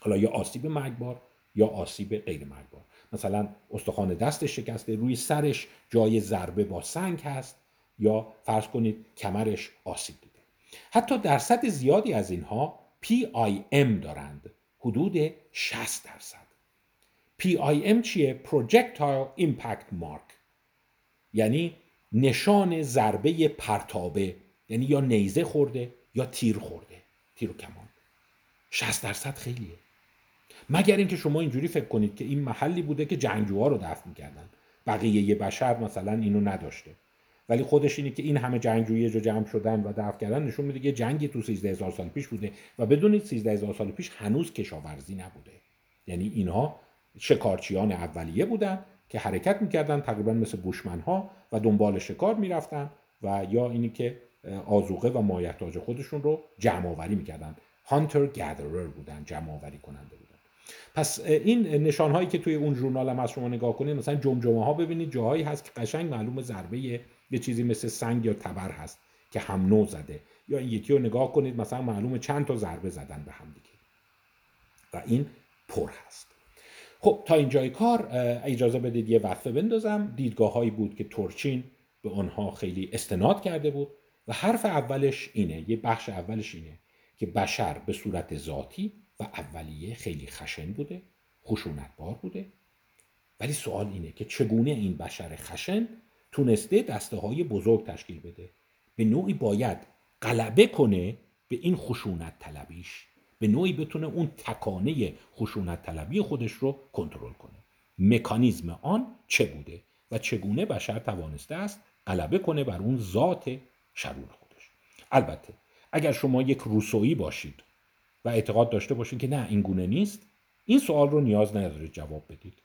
[SPEAKER 1] حالا یا آسیب مرگبار یا آسیب غیر مرگبار. مثلا استخوان دستش شکسته روی سرش جای ضربه با سنگ هست یا فرض کنید کمرش آسیب دیده. حتی درصد زیادی از اینها PIM دارند. حدود 60 درصد. PIM چیه؟ Projectile Impact Mark. یعنی نشان ضربه پرتابه یعنی یا نیزه خورده یا تیر خورده تیر و کمان. 60 درصد خیلیه. مگر اینکه شما اینجوری فکر کنید که این محلی بوده که جنگجوها رو دفن می‌کردن. بقیه یه بشر مثلا اینو نداشته. ولی خودش اینه که این همه جنگجوی یه جا جمع شدن و دفن کردن نشون میده که جنگی تو 13 هزار سال پیش بوده و بدونید 13 هزار سال پیش هنوز کشاورزی نبوده. یعنی اینها شکارچیان اولیه بودن که حرکت می‌کردن تقریبا مثل بوشمن ها و دنبال شکار می‌رفتن و یا اینی که آزوقه و مایحتاج خودشون رو جمع آوری می‌کردن. هانتر گدرر بودن جمع آوری کننده بودن. پس این نشان هایی که توی اون ژورنال هم از شما نگاه کنید مثلا جمجمه ها ببینید جاهایی هست که قشنگ معلوم ضربه یه چیزی مثل سنگ یا تبر هست که هم نو زده. یا این یکی رو نگاه کنید مثلا معلوم چند تا ضربه زدن به هم دیگه. و این پر هست. خب تا اینجای کار اجازه بدید یه وقفه بندازم. دیدگاه هایی بود که تورچین به آنها خیلی استناد کرده بود و حرف اولش اینه یه بخش اولش اینه که بشر به صورت ذاتی و اولیه خیلی خشن بوده خشونتبار بوده. ولی سوال اینه که چگونه این بشر خشن تونسته دسته های بزرگ تشکیل بده؟ به نوعی باید غلبه کنه به این خشونت طلبیش؟ به نوعی بتونه اون تکانه خشونت طلبی خودش رو کنترل کنه. مکانیزم آن چه بوده و چگونه بشر توانسته است غلبه کنه بر اون ذات شرور خودش. البته اگر شما یک روسویی باشید و اعتقاد داشته باشید که نه این گونه نیست این سوال رو نیاز ندارید جواب بدید.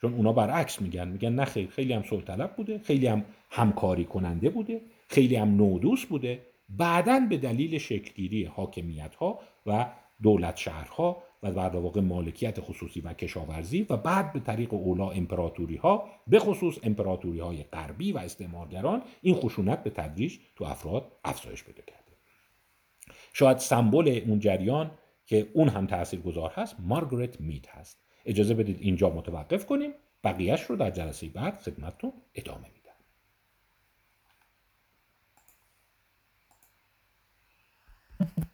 [SPEAKER 1] چون اونا برعکس میگن میگن نه خیلی خیلی هم طلب بوده خیلی هم همکاری کننده بوده خیلی هم نودوس بوده. بعدا به دلیل شکلگیری حاکمیت ها و دولت شهرها و در واقع مالکیت خصوصی و کشاورزی و بعد به طریق اولا امپراتوری ها به خصوص امپراتوری های غربی و استعمارگران این خشونت به تدریج تو افراد افزایش پیدا کرده. شاید سمبل اون جریان که اون هم گذار هست مارگرت مید هست. اجازه بدید اینجا متوقف کنیم. بقیهش رو در جلسه بعد خدمتتون ادامه میدم.